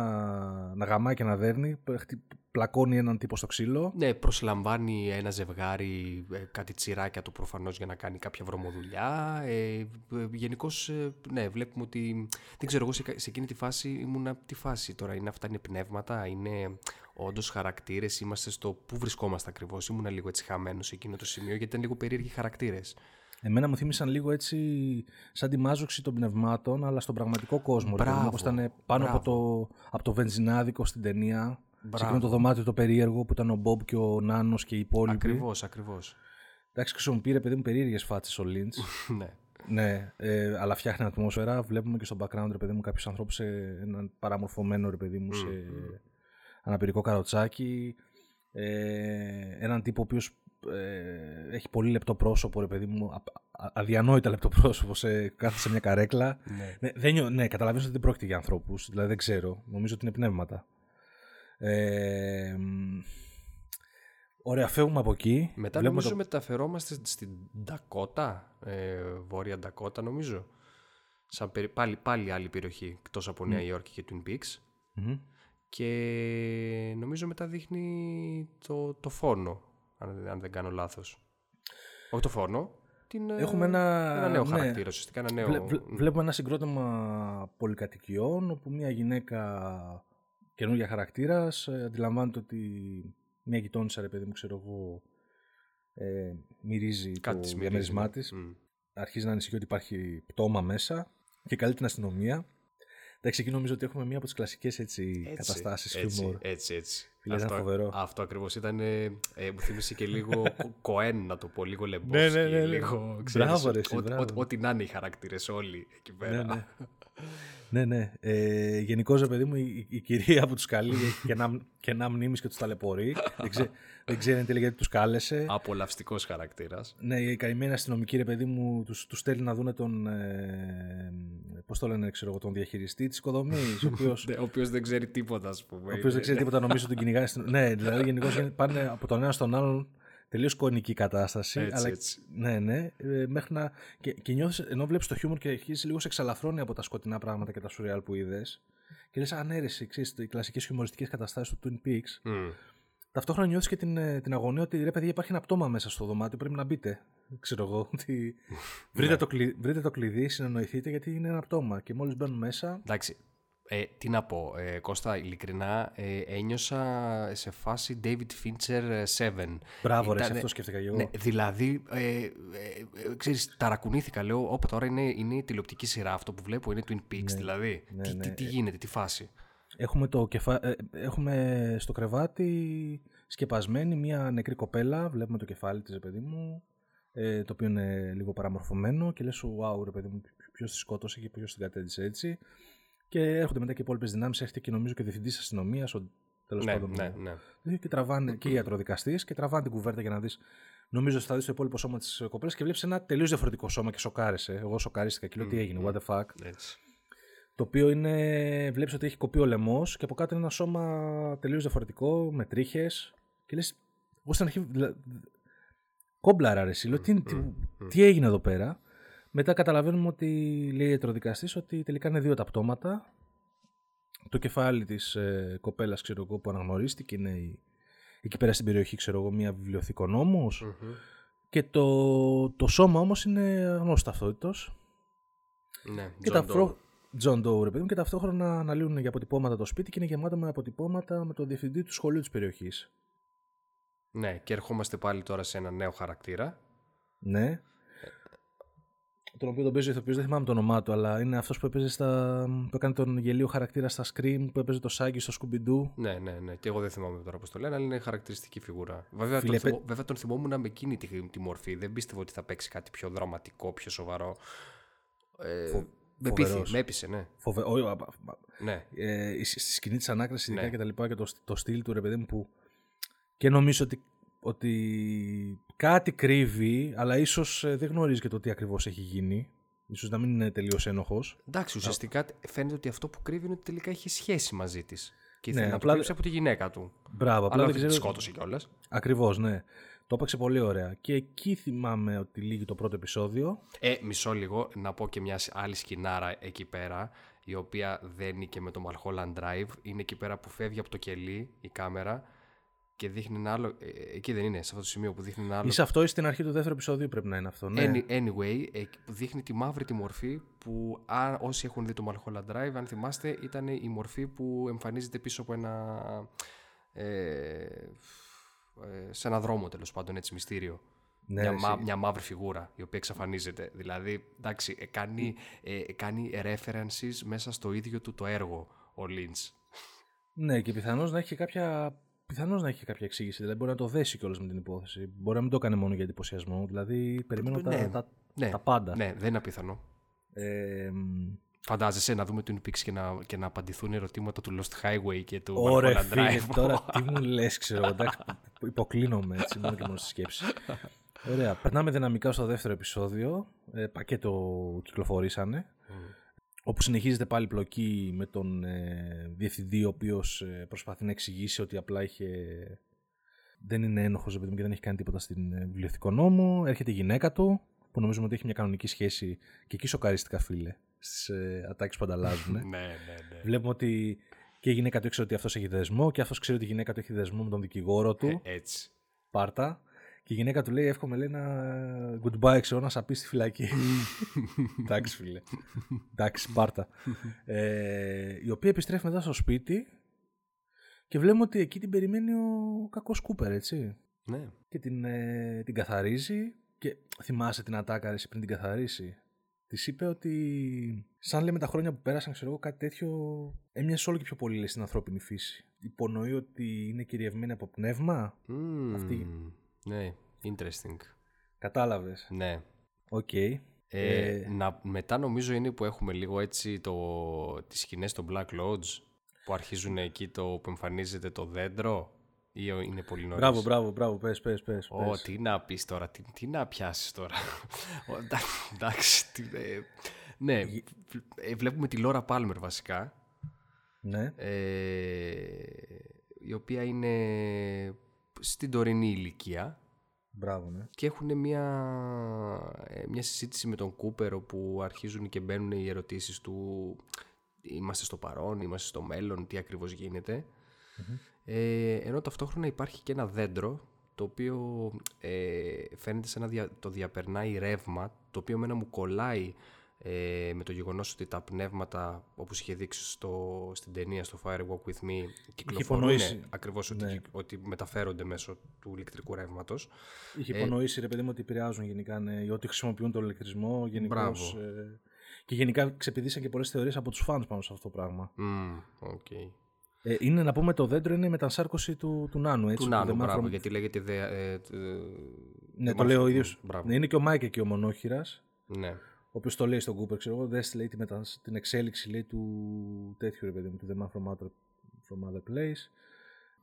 να γαμάει και να δέρνει. Πλακώνει έναν τύπο στο ξύλο. Ναι, προσλαμβάνει ένα ζευγάρι, ε, κάτι τσιράκια του προφανώς για να κάνει κάποια βρωμοδουλειά. Ε, ε Γενικώς, ε, ναι, βλέπουμε ότι. Δεν ξέρω, εγώ σε, σε εκείνη τη φάση ήμουν. Τι φάση τώρα είναι, αυτά είναι πνεύματα, είναι όντως χαρακτήρες, είμαστε στο πού βρισκόμαστε ακριβώς. Ήμουν λίγο έτσι χαμένος σε εκείνο το σημείο γιατί ήταν λίγο περίεργοι χαρακτήρες. Εμένα μου θύμισαν λίγο έτσι σαν τη μάζοξη των πνευμάτων, αλλά στον πραγματικό κόσμο. Μπράβο, όπως ήταν πάνω από το, από το βενζινάδικο στην ταινία. Μπράβο. Σε εκείνο το δωμάτιο το περίεργο που ήταν ο Μπομπ και ο Νάνος και οι υπόλοιποι. Ακριβώς, ακριβώς. Εντάξει, χρησιμοποιεί παιδί μου περίεργες φάτσες ο Λίντς. ναι. Ναι, ε, αλλά φτιάχνει ατμόσφαιρα. Βλέπουμε και στο background, ρε παιδί μου, κάποιους ανθρώπους σε έναν παραμορφωμένο, ρε παιδί μου, σε αναπηρικό καροτσάκι. Ε, έναν τύπο ο οποίος ε, έχει πολύ λεπτό πρόσωπο, ρε παιδί μου, αδιανόητα λεπτό πρόσωπο, σε, κάθεται σε μια καρέκλα. ναι, ναι, δεν, ναι καταλαβαίνω ότι δεν πρόκειται για ανθρώπους, δηλαδή δεν ξέρω. Νομίζω ότι είναι πνεύματα. Ε, ωραία, φεύγουμε από εκεί. Μετά νομίζω το... μεταφερόμαστε στην Ντακότα, ε, Βόρεια Ντακότα νομίζω. Σαν πάλι, πάλι άλλη περιοχή, εκτός από Νέα Υόρκη και Twin Peaks. Και νομίζω μετά δείχνει το, το φόνο αν, αν δεν κάνω λάθος. Όχι το φόνο, την, ε, Έχουμε ένα, ένα νέο ναι, χαρακτήρα, ουσιαστικά ένα νέο... βλέπουμε ένα συγκρότημα πολυκατοικιών, όπου μια γυναίκα καινούργια χαρακτήρας ε, αντιλαμβάνεται ότι μια γειτόνισσα, ρε παιδί μου, ξέρω εγώ, ε, μυρίζει Κάτι το διαμέρισμά ναι. της. Αρχίζει να ανησυχεί ότι υπάρχει πτώμα μέσα και καλεί την αστυνομία. Εντάξει, εκεί νομίζω ότι έχουμε μία από τις κλασικές καταστάσεις χιούμορ. Έτσι, έτσι. Φίλε, αυτό, φοβερό. Αυτό ακριβώς ήταν. Ε, μου θύμισε και λίγο κοέν, να το πω, λίγο λεμπόσκι. ναι, ναι, ναι, λίγο, μπράβο, ρε, Ό,τι να είναι οι χαρακτήρες όλοι εκεί πέρα. Ναι, ναι. ναι, ναι. Ε, Γενικώς, παιδί μου, η, η, κυρία που τους καλεί έχει και ένα, και ένα μνήμης και τους ταλαιπωρεί. δεν, ξέ, δεν ξέρει εν τέλει γιατί τους κάλεσε. Απολαυστικός χαρακτήρας. Ναι, η καημένη αστυνομική, ρε παιδί μου, τους τους στέλνει να δουν τον. Ε, Πώς το λένε, ξέρω εγώ, τον διαχειριστή της οικοδομής. ο οποίο δεν ξέρει τίποτα, ας πούμε. Ο οποίος δεν ξέρει τίποτα, νομίζω τον κυνηγάει. ναι, δηλαδή γενικώς πάνε από τον ένα στον άλλον τελείως κονική κατάσταση. Έτσι, αλλά, έτσι. Ναι, ναι. Ε, μέχρι να, και, και νιώθεις, ενώ βλέπεις το χιούμορ και αρχίζεις λίγο σε εξαλαφρώνει από τα σκοτεινά πράγματα και τα σουρεάλ που είδες. Και λες, ανέρεση, ξέρεις, οι κλασικές χιουμοριστικές καταστάσεις του Twin Peaks. Mm. Ταυτόχρονα νιώθεις και την, ε, την αγωνία ότι ρε παιδιά υπάρχει ένα πτώμα μέσα στο δωμάτιο, πρέπει να μπείτε. Ξέρω εγώ. Ότι... βρείτε, ναι. το κλειδί, βρείτε το κλειδί, συνεννοηθείτε γιατί είναι ένα πτώμα. Και μόλις μπαίνουν μέσα. Εντάξει, Ε, τι να πω, ε, Κώστα, ειλικρινά ε, ένιωσα σε φάση David Fincher 7. Μπράβο, ρε, σε αυτό σκέφτηκα και εγώ. Ναι, δηλαδή, ε, ε, ε, ξέρεις, ταρακουνήθηκα, λέω, όπα τώρα είναι, είναι η τηλεοπτική σειρά, αυτό που βλέπω είναι Twin Peaks, ναι, δηλαδή. Ναι, τι, ναι. Τι, τι, γίνεται, τι φάση. Έχουμε, το κεφα... ε, έχουμε στο κρεβάτι σκεπασμένη μια νεκρή κοπέλα, βλέπουμε το κεφάλι της, παιδί μου, ε, το οποίο είναι λίγο παραμορφωμένο και λες, wow, ρε παιδί μου, ποιος τη σκότωσε και ποιος την κατέντησε έτσι. Και έρχονται μετά και οι υπόλοιπες δυνάμεις. Έρχεται και νομίζω και ο διευθυντής αστυνομίας, ο τέλος ναι, πάντων. Ναι, ναι. Και τραβάνε και οι ιατροδικαστή και τραβάνε την κουβέρτα για να δεις. Νομίζω ότι θα δεις το υπόλοιπο σώμα της κοπέλας και βλέπεις ένα τελείως διαφορετικό σώμα και σοκάρεσαι. Εγώ σοκαρίστηκα και λέω τι έγινε, what the fuck. Έτσι. Το οποίο είναι. Βλέπεις ότι έχει κοπεί ο λαιμός και από κάτω είναι ένα σώμα τελείως διαφορετικό, με τρίχες. Και λες. Εγώ στην αρχή. Κόμπλαρα, ρε. Λέω, τι, τι, τι έγινε εδώ πέρα; Μετά καταλαβαίνουμε ότι λέει ο ιατροδικαστή ότι τελικά είναι δύο τα πτώματα. Το κεφάλι της ε, κοπέλας που αναγνωρίστηκε είναι η, εκεί πέρα στην περιοχή, ξέρω εγώ, μια βιβλιοθηκονόμος. Και το, το σώμα όμως είναι γνώστο ταυτότητο. Ναι, και John Doe. John Doe, ρε παιδί μου, και ταυτόχρονα αναλύουν για αποτυπώματα το σπίτι και είναι γεμάτο με αποτυπώματα με τον διευθυντή του σχολείου της περιοχής. Ναι, και ερχόμαστε πάλι τώρα σε ένα νέο χαρακτήρα. Ναι τον οποίο τον παίζει ο ηθοποιός, δεν θυμάμαι το όνομά του, αλλά είναι αυτός που έπαιζε στα. που έκανε τον γελίο χαρακτήρα στα Scream, που έπαιζε το Σάγκη στο Scooby-Doo. Ναι, ναι, ναι. Και εγώ δεν θυμάμαι τώρα πώς το λένε, αλλά είναι χαρακτηριστική φιγούρα. Βέβαια, Φίλε, τον, θυμώ, βέβαια τον θυμόμουν με εκείνη τη, τη, μορφή. Δεν πίστευα ότι θα παίξει κάτι πιο δραματικό, πιο σοβαρό. Ε, Φο... Με, πείθει, με έπεισε, ναι. Φοβε... ναι. Ε, στη σκηνή της ανάκρισης, ειδικά ναι. και τα λοιπά, και το, το στυλ του ρε παιδί μου που. Και νομίζω ότι ότι κάτι κρύβει, αλλά ίσως ε, δεν γνωρίζει και το τι ακριβώς έχει γίνει. Ίσως να μην είναι τελείως ένοχος. Εντάξει, ουσιαστικά φαίνεται ότι αυτό που κρύβει είναι ότι τελικά έχει σχέση μαζί της. Και ήθελε ναι, να απλά... το από τη γυναίκα του. Μπράβο, απλά δεν ξέρω... σκότωσε κιόλας. Ακριβώς, ναι. Το έπαιξε πολύ ωραία. Και εκεί θυμάμαι ότι λύγει το πρώτο επεισόδιο. Ε, μισό λίγο να πω και μια άλλη σκηνάρα εκεί πέρα, η οποία δεν είναι και με το Mulholland Drive. Είναι εκεί πέρα που φεύγει από το κελί η κάμερα και δείχνει ένα άλλο. Ε, ε, εκεί δεν είναι, σε αυτό το σημείο που δείχνει ένα άλλο. Είσαι αυτό ή στην αρχή του δεύτερου επεισόδου πρέπει να είναι αυτό. Ναι. Anyway, που δείχνει τη μαύρη τη μορφή που αν, όσοι έχουν δει το Malholland Drive, αν θυμάστε, ήταν η μορφή που εμφανίζεται πίσω από ένα. Ε, ε σε ένα δρόμο τέλος πάντων, έτσι μυστήριο. Ναι, μια, μια μαύρη φιγούρα η οποία εξαφανίζεται. Δηλαδή, εντάξει, κάνει, ε, κάνει references μέσα στο ίδιο του το έργο ο Lynch. Ναι, και πιθανώς να έχει κάποια Πιθανώς να έχει κάποια εξήγηση. Δηλαδή μπορεί να το δέσει κιόλας με την υπόθεση. Μπορεί να μην το έκανε μόνο για εντυπωσιασμό. Δηλαδή περιμένω ναι, τα, τα, ναι, τα, πάντα. Ναι, δεν είναι απίθανο. Ε, Φαντάζεσαι να δούμε την Peaks και να, και να απαντηθούν ερωτήματα του Lost Highway και του Ωραία, φίλε, τώρα τι μου λες, ξέρω. Εντάξει, υποκλίνομαι έτσι μόνο και μόνο στη σκέψη. Ωραία. Περνάμε δυναμικά στο δεύτερο επεισόδιο. Ε, πακέτο κυκλοφορήσανε. Mm όπου συνεχίζεται πάλι πλοκή με τον ε, διευθυντή ο οποίος ε, προσπαθεί να εξηγήσει ότι απλά είχε... δεν είναι ένοχος και δεν έχει κάνει τίποτα στην ε, βιβλιοθηκό νόμο. Έρχεται η γυναίκα του που νομίζουμε ότι έχει μια κανονική σχέση και εκεί σοκαριστικά φίλε στις ε, ατάκες που ανταλλάζουν. ναι, ναι, ναι. Βλέπουμε ότι και η γυναίκα του ήξερε ότι αυτός έχει δεσμό και αυτός ξέρει ότι η γυναίκα του έχει δεσμό με τον δικηγόρο του. Ε, έτσι. Πάρτα. Και η γυναίκα του λέει: Εύχομαι λέει, ένα goodbye, ξέρω, να σαπεί στη φυλακή. Εντάξει, φίλε. Εντάξει, πάρτα. ε, η οποία επιστρέφει μετά στο σπίτι και βλέπουμε ότι εκεί την περιμένει ο κακός Κούπερ, έτσι. Ναι. Και την, ε, την καθαρίζει. Και θυμάσαι την ατάκα πριν την καθαρίσει. Της είπε ότι, σαν λέμε τα χρόνια που πέρασαν, ξέρω εγώ, κάτι τέτοιο έμοιασε όλο και πιο πολύ λέει, στην ανθρώπινη φύση. Υπονοεί ότι είναι κυριευμένη από πνεύμα; Mm. Αυτή ναι, interesting. Κατάλαβες. Ναι. OK. Okay. Ε, ε, να, μετά νομίζω είναι που έχουμε λίγο έτσι το, τις σκηνές στο Black Lodge που αρχίζουν εκεί το που εμφανίζεται το δέντρο ή είναι πολύ νωρίς; Μπράβο, μπράβο, μπράβο, πες, πες, πες. Ω, τι να πεις τώρα, τι, τι να πιάσεις τώρα; Εντάξει, τι, ε, ναι, ε, βλέπουμε τη Λόρα Πάλμερ βασικά. Ναι. Ε, η οποία είναι στην τωρινή ηλικία. Μπράβο, ναι. Και έχουν μια, ε, μια συζήτηση με τον Κούπερ όπου αρχίζουν και μπαίνουν οι ερωτήσεις του είμαστε στο παρόν, είμαστε στο μέλλον, τι ακριβώς Ε, ενώ ταυτόχρονα υπάρχει και ένα δέντρο το οποίο ε, φαίνεται σαν να το διαπερνάει ρεύμα το οποίο μένα μου κολλάει ε, με το γεγονός ότι τα πνεύματα όπως είχε δείξει στο, στην ταινία στο Fire Walk With Me κυκλοφορούν ακριβώς ότι, ναι. ότι μεταφέρονται μέσω του ηλεκτρικού ρεύματος. Είχε ε, υπονοήσει ρε παιδί μου ότι επηρεάζουν γενικά ναι, ότι χρησιμοποιούν τον ηλεκτρισμό γενικώς, ε, και γενικά ξεπηδήσαν και πολλές θεωρίες από τους φάνους πάνω σε αυτό το πράγμα. Mm, okay. Ε, είναι να πούμε το δέντρο είναι η μετασάρκωση του, του νάνου. Έτσι, του νάνου, μπράβο, γιατί λέγεται. Δε, ε, ε, ναι, το λέω ο ίδιος. Ναι, είναι και ο Μάικ και ο μονόχειρας. Ναι. Ο οποίος το λέει στον Κούπερ, ξέρω εγώ, δεν λέει την εξέλιξη λέει, του τέτοιου ρε παιδί μου, του The Man from Other, from other Place.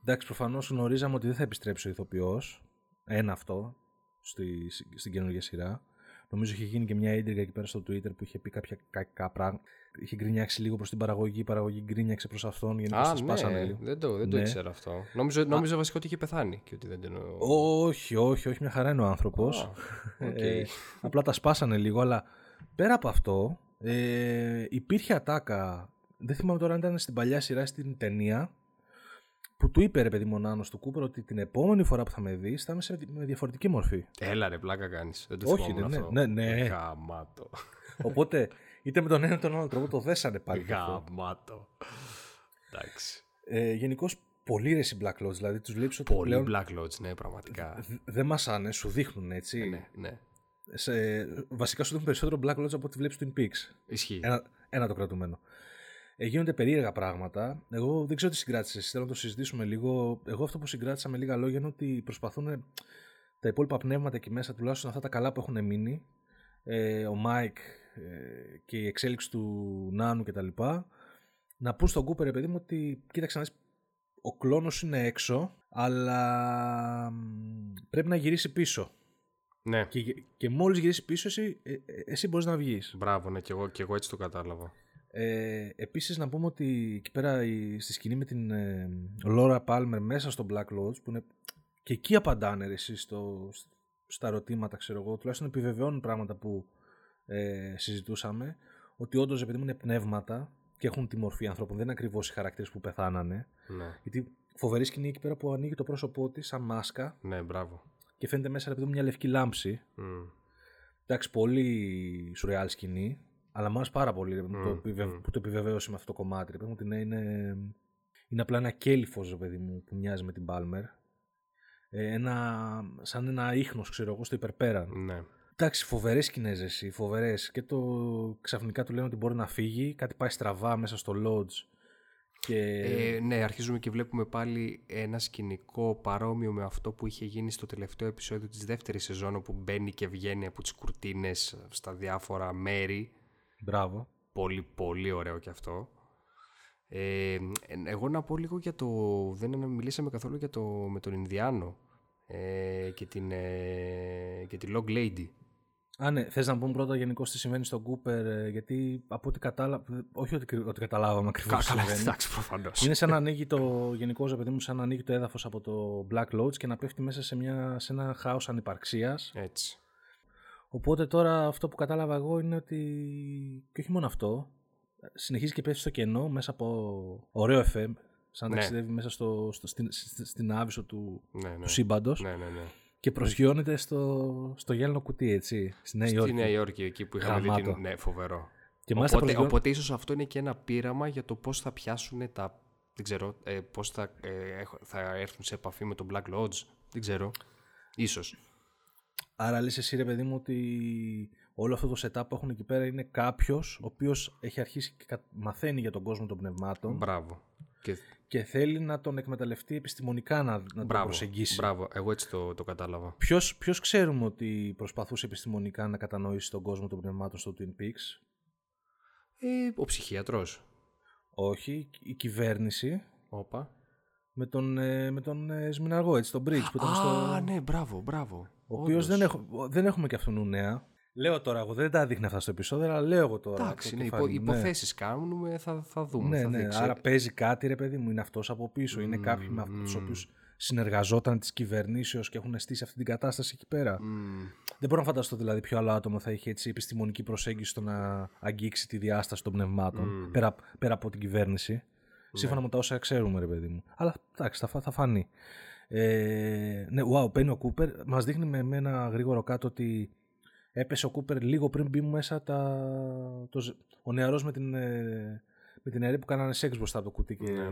Εντάξει, προφανώς γνωρίζαμε ότι δεν θα επιστρέψει ο ηθοποιός. Ένα αυτό στη, στην καινούργια σειρά. Νομίζω είχε γίνει και μια ίντριγκα εκεί πέρα στο Twitter που είχε πει κάποια κακά πράγματα. Είχε γκρινιάξει λίγο προς την παραγωγή, η παραγωγή γκρίνιαξε προς αυτόν. Γενικώ Α, ναι, λίγο. δεν το, δεν το ναι. ήξερα αυτό. Νόμιζα, νόμιζα βασικά ότι είχε πεθάνει και ότι δεν τον... Όχι, όχι, όχι, μια χαρά είναι ο άνθρωπος. okay. ε, απλά τα σπάσανε λίγο, αλλά πέρα από αυτό, ε, υπήρχε ατάκα. Δεν θυμάμαι τώρα αν ήταν στην παλιά σειρά στην ταινία που του είπε ρε παιδί μου του Κούπερ ότι την επόμενη φορά που θα με δεις θα είμαι σε με διαφορετική μορφή. Έλα ρε, πλάκα κάνεις. Δεν το Όχι, ναι, ναι, ναι. Γαμάτο. Οπότε είτε με τον ένα ή τον άλλο τρόπο το δέσανε πάλι. Γαμάτο. Εντάξει. Ε, Γενικώς πολύ ρε Black Lodge, δηλαδή τους βλέπεις ότι. Πολύ πλέον... Black Lodge, ναι, πραγματικά. Δεν μασάνε, σου δείχνουν έτσι. Ε, ναι, ναι. Σε, βασικά σου δείχνουν περισσότερο Black Lodge από ό,τι βλέπεις Twin Peaks. Ισχύει. Ένα, ένα το κρατουμένο. Ε, γίνονται περίεργα πράγματα. Εγώ δεν ξέρω τι συγκράτησες. Θέλω να το συζητήσουμε λίγο. Εγώ αυτό που συγκράτησα με λίγα λόγια είναι ότι προσπαθούν τα υπόλοιπα πνεύματα εκεί μέσα, τουλάχιστον αυτά τα καλά που έχουν μείνει. Ε, ο Μάικ ε, και η εξέλιξη του Νάνου κτλ. Να πούν στον Κούπερ, παιδί μου, ότι κοίταξε να δεις, ο κλώνος είναι έξω, αλλά πρέπει να γυρίσει πίσω. Ναι. Και, και μόλις γυρίσεις πίσω, εσύ, ε, ε, εσύ μπορείς να βγεις. Μπράβο, ναι, και εγώ, και εγώ έτσι το κατάλαβα. Ε, επίσης να πούμε ότι εκεί πέρα στη σκηνή με την ε, Laura Palmer μέσα στο Black Lodge που είναι και εκεί απαντάνε εσύ στο, στα ερωτήματα ξέρω εγώ τουλάχιστον επιβεβαιώνουν πράγματα που ε, συζητούσαμε ότι όντως επειδή είναι πνεύματα και έχουν τη μορφή ανθρώπων δεν είναι ακριβώς οι χαρακτήρες που πεθάνανε ναι. γιατί φοβερή σκηνή εκεί πέρα που ανοίγει το πρόσωπό της σαν μάσκα ναι μπράβο και φαίνεται μέσα επειδή μια λευκή λάμψη mm. εντάξει πολύ σουρεάλ σκηνή αλλά μου άρεσε πάρα πολύ mm, το που το επιβεβαίωσε με αυτό το κομμάτι. Ρε, ότι ναι, είναι, είναι απλά ένα κέλυφος, παιδί μου, που μοιάζει με την Palmer. Ε, ένα, σαν ένα ίχνος, ξέρω εγώ, στο υπερπέραν. Ναι. Εντάξει, φοβερές Κινέζε, φοβερές. Και το ξαφνικά του λένε ότι μπορεί να φύγει, κάτι πάει στραβά μέσα στο Lodge. Και... Ε, ναι, αρχίζουμε και βλέπουμε πάλι ένα σκηνικό παρόμοιο με αυτό που είχε γίνει στο τελευταίο επεισόδιο της δεύτερης σεζόν όπου μπαίνει και βγαίνει από τις κουρτίνες στα διάφορα μέρη Μπράβο. Πολύ, πολύ ωραίο και αυτό. Ε, εγώ να πω λίγο για το... Δεν μιλήσαμε καθόλου για το, με τον Ινδιάνο ε, και, την, ε, και τη Log Lady. Α, ναι. Θες να πούμε πρώτα γενικώς τι συμβαίνει στον Κούπερ, ε, γιατί από ό,τι κατάλαβα. Όχι ότι, ότι καταλάβαμε ακριβώς. Καλά, εντάξει, προφανώς. Είναι σαν να ανοίγει το. Γενικώς, παιδί μου, σαν να ανοίγει το έδαφος από το Black Lodge και να πέφτει μέσα σε, μια, σε ένα χάος ανυπαρξίας. Έτσι. Οπότε τώρα αυτό που κατάλαβα εγώ είναι ότι. και όχι μόνο αυτό. Συνεχίζει και πέφτει στο κενό μέσα από ωραίο FM. Σαν να ναι. ταξιδεύει μέσα στο, στο, στην, στην άβυσο του, ναι, ναι. του σύμπαντος. Ναι, ναι, ναι. Και προσγειώνεται στο, στο γέλνο κουτί, έτσι. Στη Νέα Υόρκη. Στη Νέα Υόρκη, εκεί που είχαμε Γαμάτο. δει την. Ναι, φοβερό. Και οπότε, προσγειώ... οπότε ίσως αυτό είναι και ένα πείραμα για το πώς θα πιάσουν τα. Δεν ξέρω, ε, πώς θα, ε, θα έρθουν σε επαφή με τον Black Lodge. Δεν ξέρω. Ίσως. Άρα λες εσύ ρε παιδί μου ότι όλο αυτό το setup που έχουν εκεί πέρα είναι κάποιος ο οποίος έχει αρχίσει και μαθαίνει για τον κόσμο των πνευμάτων. Μπράβο. Και, και θέλει να τον εκμεταλλευτεί επιστημονικά να, να τον προσεγγίσει. Μπράβο, εγώ έτσι το, το κατάλαβα. Ποιος ξέρουμε ότι προσπαθούσε επιστημονικά να κατανοήσει τον κόσμο των πνευμάτων στο Twin Peaks; Ε, ο ψυχίατρος. Όχι, η κυβέρνηση. Όπα. Με τον, ε, με τον ε, Σμιναργό, έτσι, τον Bridge που ήταν Α, στο... ναι, μπράβο, μπράβο. Ο οποίος δεν, έχω, δεν έχουμε και αυτόν νέα. Λέω τώρα, εγώ δεν τα δείχνει αυτά στο επεισόδιο, αλλά λέω εγώ τώρα. Εντάξει, ναι, υπο, υποθέσει ναι. κάνουμε, θα, θα δούμε. Ναι, θα ναι, άρα παίζει κάτι, ρε παιδί μου, είναι αυτός από πίσω. Mm, είναι κάποιοι με αυτούς του οποίους συνεργαζόταν της κυβερνήσεως και έχουν στήσει αυτή την κατάσταση εκεί πέρα. Mm. Δεν μπορώ να φανταστώ δηλαδή ποιο άλλο άτομο θα είχε έτσι επιστημονική προσέγγιση στο να αγγίξει τη διάσταση των πνευμάτων mm. πέρα, πέρα από την κυβέρνηση. Ναι. Σύμφωνα με τα όσα ξέρουμε, ρε παιδί μου. Αλλά εντάξει, θα, θα φανεί. Ε, ναι, wow, παίρνει ο Κούπερ. Μας δείχνει με ένα γρήγορο κάτω ότι έπεσε ο Κούπερ λίγο πριν μπει μέσα τα, το, ο νεαρός με την, ε, με την αιρή που κάνανε σεξ μπροστά από το κουτί και Ναι.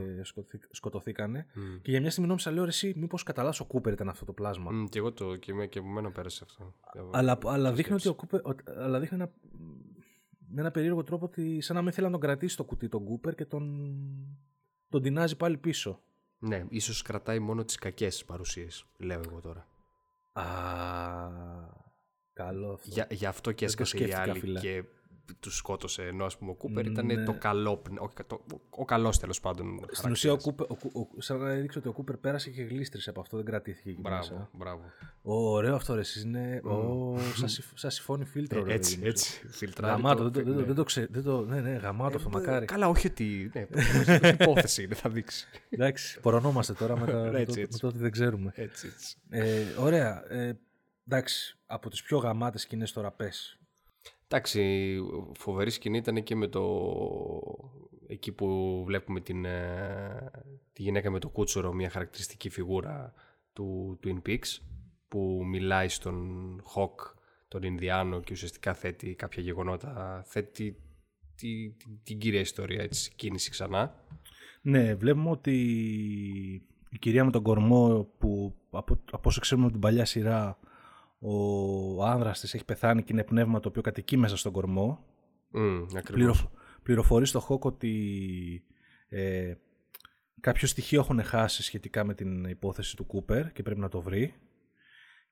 σκοτωθήκανε. Mm. Και για μια στιγμή νόμιζα, λέω, ρε, εσύ, μήπως κατά λάθος ο Κούπερ ήταν αυτό το πλάσμα; Mm, και εγώ το και, με, και από μένα πέρασε αυτό. Αλλά, Το αλλά, δείχνει ότι σκέψη. ο Κούπερ, ότι- αλλά δείχνει ένα, με ένα περίεργο τρόπο ότι σαν να μην θέλει να τον κρατήσει το κουτί τον Κούπερ και τον, τον τεινάζει πάλι πίσω. Ναι, ίσως κρατάει μόνο τις κακές παρουσίες, λέω εγώ τώρα. Α, καλό αυτό. Για, γι' αυτό και Δεν το έσκασε η σκέφτηκα, άλλη φίλε. και τους σκότωσε. Ενώ ας πούμε ο Κούπερ ήταν Ναι. το καλό, πνε- ο, το, ο καλός τέλος πάντων. Στην ουσία, ο χαρακτήρας. Κούπερ, ο, ο, σαν να έδειξε ότι ο Κούπερ πέρασε και γλίστρισε από αυτό, δεν κρατήθηκε εκεί Μπράβο, μέσα. μπράβο. Ω, ωραίο αυτό ρε, εσείς είναι ω, σαν, συ- σαν συμφώνει φίλτρο. ρε, Ε, έτσι, παιδί μου. έτσι. Φιλτράρει Γαμάτο, το- δεν, το- δεν, το- ναι. δεν το ξέ, δεν το, ναι, ναι, γαμάτο αυτό, μακάρι. Καλά, όχι ότι. Ναι, όχι υπόθεση είναι, θα δείξει. Εντάξει, πορωνόμαστε τώρα με, τα, με, Έτσι, το, έτσι. με το ότι δεν ξέρουμε. Έτσι, έτσι. Ε, ωραία, ε, εντάξει, από τις πιο γαμάτες σκηνές τώρα πες. Εντάξει, φοβερή σκηνή ήταν και με το. Εκεί που βλέπουμε την, ε, τη γυναίκα με το κούτσορο, μια χαρακτηριστική φιγούρα του Twin Peaks, που μιλάει στον Χοκ, τον Ινδιάνο και ουσιαστικά θέτει κάποια γεγονότα, θέτει τη, τη- την κύρια ιστορία, έτσι, κίνηση ξανά. Ναι, βλέπουμε ότι η κυρία με τον κορμό που από, από όσο ξέρουμε από την παλιά σειρά ο άνδρας της έχει πεθάνει και είναι πνεύμα το οποίο κατοικεί μέσα στον κορμό. Mm, ακριβώς. Πληροφ, πληροφορείς στο Χόκ ότι ε, κάποιο στοιχείο έχουν χάσει σχετικά με την υπόθεση του Κούπερ και πρέπει να το βρει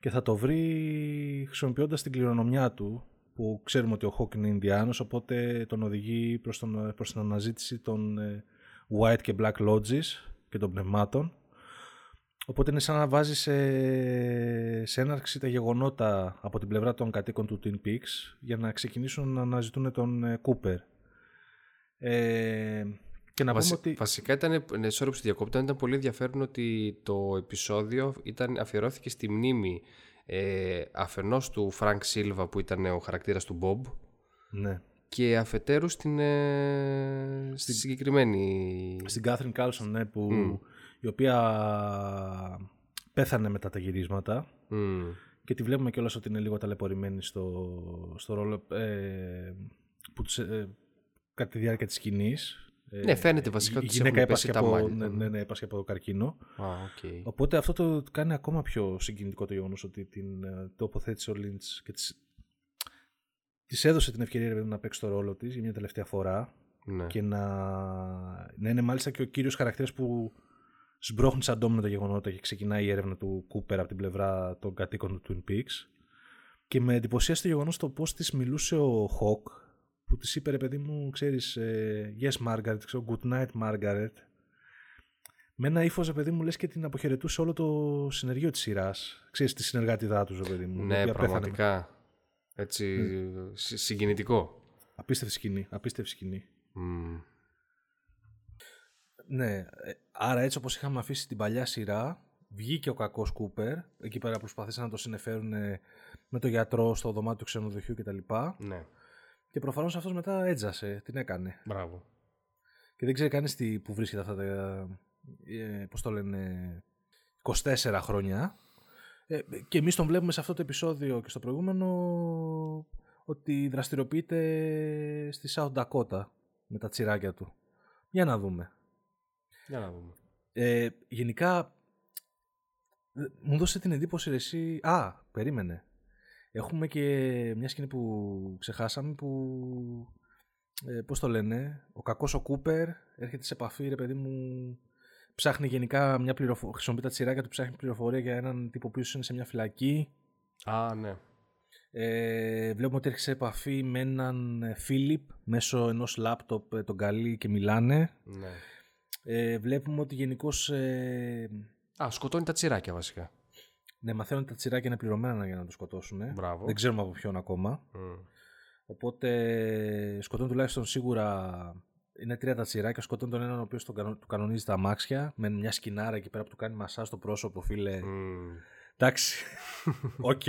και θα το βρει χρησιμοποιώντας την κληρονομιά του που ξέρουμε ότι ο Χόκ είναι Ινδιάνος οπότε τον οδηγεί προς, τον, προς την αναζήτηση των ε, White και Black Lodges και των πνευμάτων Οπότε είναι σαν να βάζεις σε, σε έναρξη τα γεγονότα από την πλευρά των κατοίκων του Twin Peaks για να ξεκινήσουν να αναζητούν τον ε, Cooper. Ε, και να Βασι- πούμε ότι... Βασικά ήταν, ναι, sorry που σε διακόπτω, ήταν πολύ ενδιαφέρον ότι το επεισόδιο ήταν, αφιερώθηκε στη μνήμη ε, αφενός του Φρανκ Σίλβα που ήταν ο χαρακτήρας του Bob Ναι. και αφετέρου στην, ε, στη συγκεκριμένη... Στην Κάθριν Κούλσον, ναι, που, Μμ. Η οποία πέθανε μετά τα γυρίσματα Μμ. και τη βλέπουμε κιόλας ότι είναι λίγο ταλαιπωρημένη στο, στο ρόλο ε, που τους, ε, κατά τη διάρκεια της σκηνής. Ε, Ναι, φαίνεται βασικά η ότι της γυναίκα έχουν πέσει έπασχε τα από, μαλλιά. ναι, ναι, ναι, έπασχε από καρκίνο. Α, οκ. Οπότε αυτό το κάνει ακόμα πιο συγκινητικό το γεγονός ότι την ε, τοποθέτησε ο Λίντς και της, της έδωσε την ευκαιρία ρε παιδί μου, να παίξει το ρόλο της για μια τελευταία φορά Ναι. και να, να είναι μάλιστα και ο κύριος χαρακτήρας που σμπρώχνει σαν ντόμινο τα γεγονότα και ξεκινάει η έρευνα του Κούπερ από την πλευρά των κατοίκων του Twin Peaks και με εντυπωσίασε το γεγονός το πώς της μιλούσε ο Χοκ που της είπε ρε παιδί μου ξέρεις ε, yes Margaret, ξέρω, good night Margaret με ένα ύφος, ρε παιδί μου, λες και την αποχαιρετούσε όλο το συνεργείο της σειράς. Ξέρεις τη συνεργάτηδά τους, ρε παιδί μου. η Ναι, οποία πέθανε. πραγματικά. Έτσι, συ- συγκινητικό. Απίστευτη σκηνή. Απίστευτη σκηνή. Μμ. Ναι, ε, άρα έτσι όπως είχαμε αφήσει την παλιά σειρά, βγήκε ο κακός Κούπερ, εκεί πέρα προσπαθήσαν να το συνεφέρουν ε, με το γιατρό στο δωμάτιο του ξενοδοχείου κτλ. Ναι, Και προφανώς αυτός μετά έτζασε, την έκανε. μπράβο. Και δεν ξέρει κανείς τι, που βρίσκεται αυτά τα, ε, πώς το λένε, 24 χρόνια. Ε, και εμείς τον βλέπουμε σε αυτό το επεισόδιο και στο προηγούμενο ότι δραστηριοποιείται στη South Dakota με τα τσιράκια του. Για να δούμε. Για να δούμε. Ε, γενικά, ε, μου δώσε την εντύπωση ρε, εσύ... Α, περίμενε. Έχουμε και μια σκηνή που ξεχάσαμε που... Ε, πώς το λένε, ο κακός ο Κούπερ έρχεται σε επαφή, ρε παιδί μου, ψάχνει γενικά μια πληροφορία, χρησιμοποιεί τα τσιράκια του, ψάχνει πληροφορία για έναν τύπο που είναι σε μια φυλακή. Α, ναι. Ε, βλέπουμε ότι έρχεται σε επαφή με έναν ε, Φίλιπ μέσω ενός λάπτοπ, ε, τον καλεί και μιλάνε. ναι. Ε, βλέπουμε ότι γενικώς ε, Α, σκοτώνει τα τσιράκια βασικά. ναι, μαθαίνουν ότι τα τσιράκια είναι πληρωμένα για να το σκοτώσουν. ε. Μπράβο. Δεν ξέρουμε από ποιον ακόμα. Μμ. Οπότε σκοτώνουν τουλάχιστον σίγουρα. Είναι τρία τα τσιράκια. Σκοτώνουν τον έναν ο οποίος του κανονίζει τα αμάξια. Με μια σκηνάρα εκεί πέρα που του κάνει μασάζ στο πρόσωπο, φίλε. Μμ. Εντάξει. Οκ.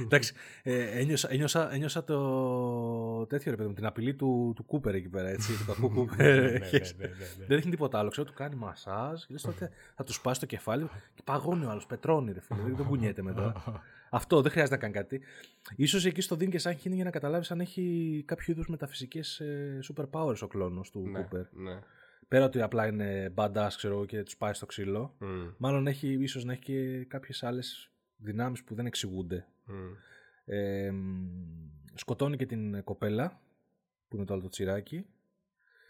Εντάξει. Ε, ένιωσα, ένιωσα, ένιωσα το, τέτοιο ρε παιδί μου, την απειλή του, του Κούπερ εκεί πέρα, έτσι. του κακού Κούπερ. Δεν δείχνει τίποτα άλλο. Ξέρω, του κάνει μασάζ. Λες ότι θα τους σπάσει το κεφάλι και παγώνει ο άλλος. Πετρώνει, ρε φίλε. Δεν κουνιέται μετά. Αυτό δεν χρειάζεται να κάνει κάτι. σω εκεί στο δίνει και σαν γίνει για να καταλάβεις αν έχει κάποιο είδους μεταφυσικές ε, superpowers ο κλόνος του Κούπερ. Ναι. Πέρα ότι απλά είναι badass, ξέρω και τους πάει στο ξύλο. Μάλλον έχει, ίσως να έχει και κάποιες άλλες δυνάμεις που δεν εξηγούνται. Ε, σκοτώνει και την κοπέλα που είναι το άλλο το τσιράκι.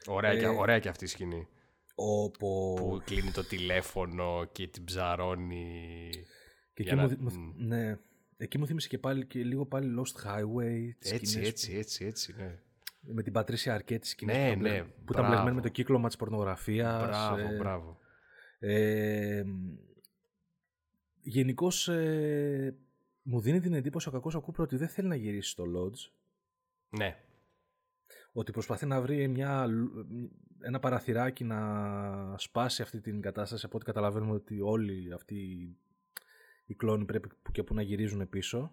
Ωραία, και, ε, ωραία και αυτή η σκηνή. Οπό... Που κλείνει το τηλέφωνο και την ψαρώνει. Και εκεί, να... μου, ναι, εκεί μου θύμισε και πάλι και λίγο πάλι Lost Highway. Έτσι, έτσι, έτσι, έτσι, ναι. Με την Πατρίσια Αρκέτη σκηνή ναι, που, ναι, που ήταν μπλεγμένη με το κύκλωμα τη πορνογραφίας. Μπράβο, ε, μπράβο. Ε, Γενικώς ε, μου δίνει την εντύπωση ο κακός ο Κούπρο ότι δεν θέλει να γυρίσει στο Lodge. Ναι. Ότι προσπαθεί να βρει μια, ένα παραθυράκι να σπάσει αυτή την κατάσταση από ό,τι καταλαβαίνουμε ότι όλοι αυτοί οι κλόνοι πρέπει που και που να γυρίζουν πίσω.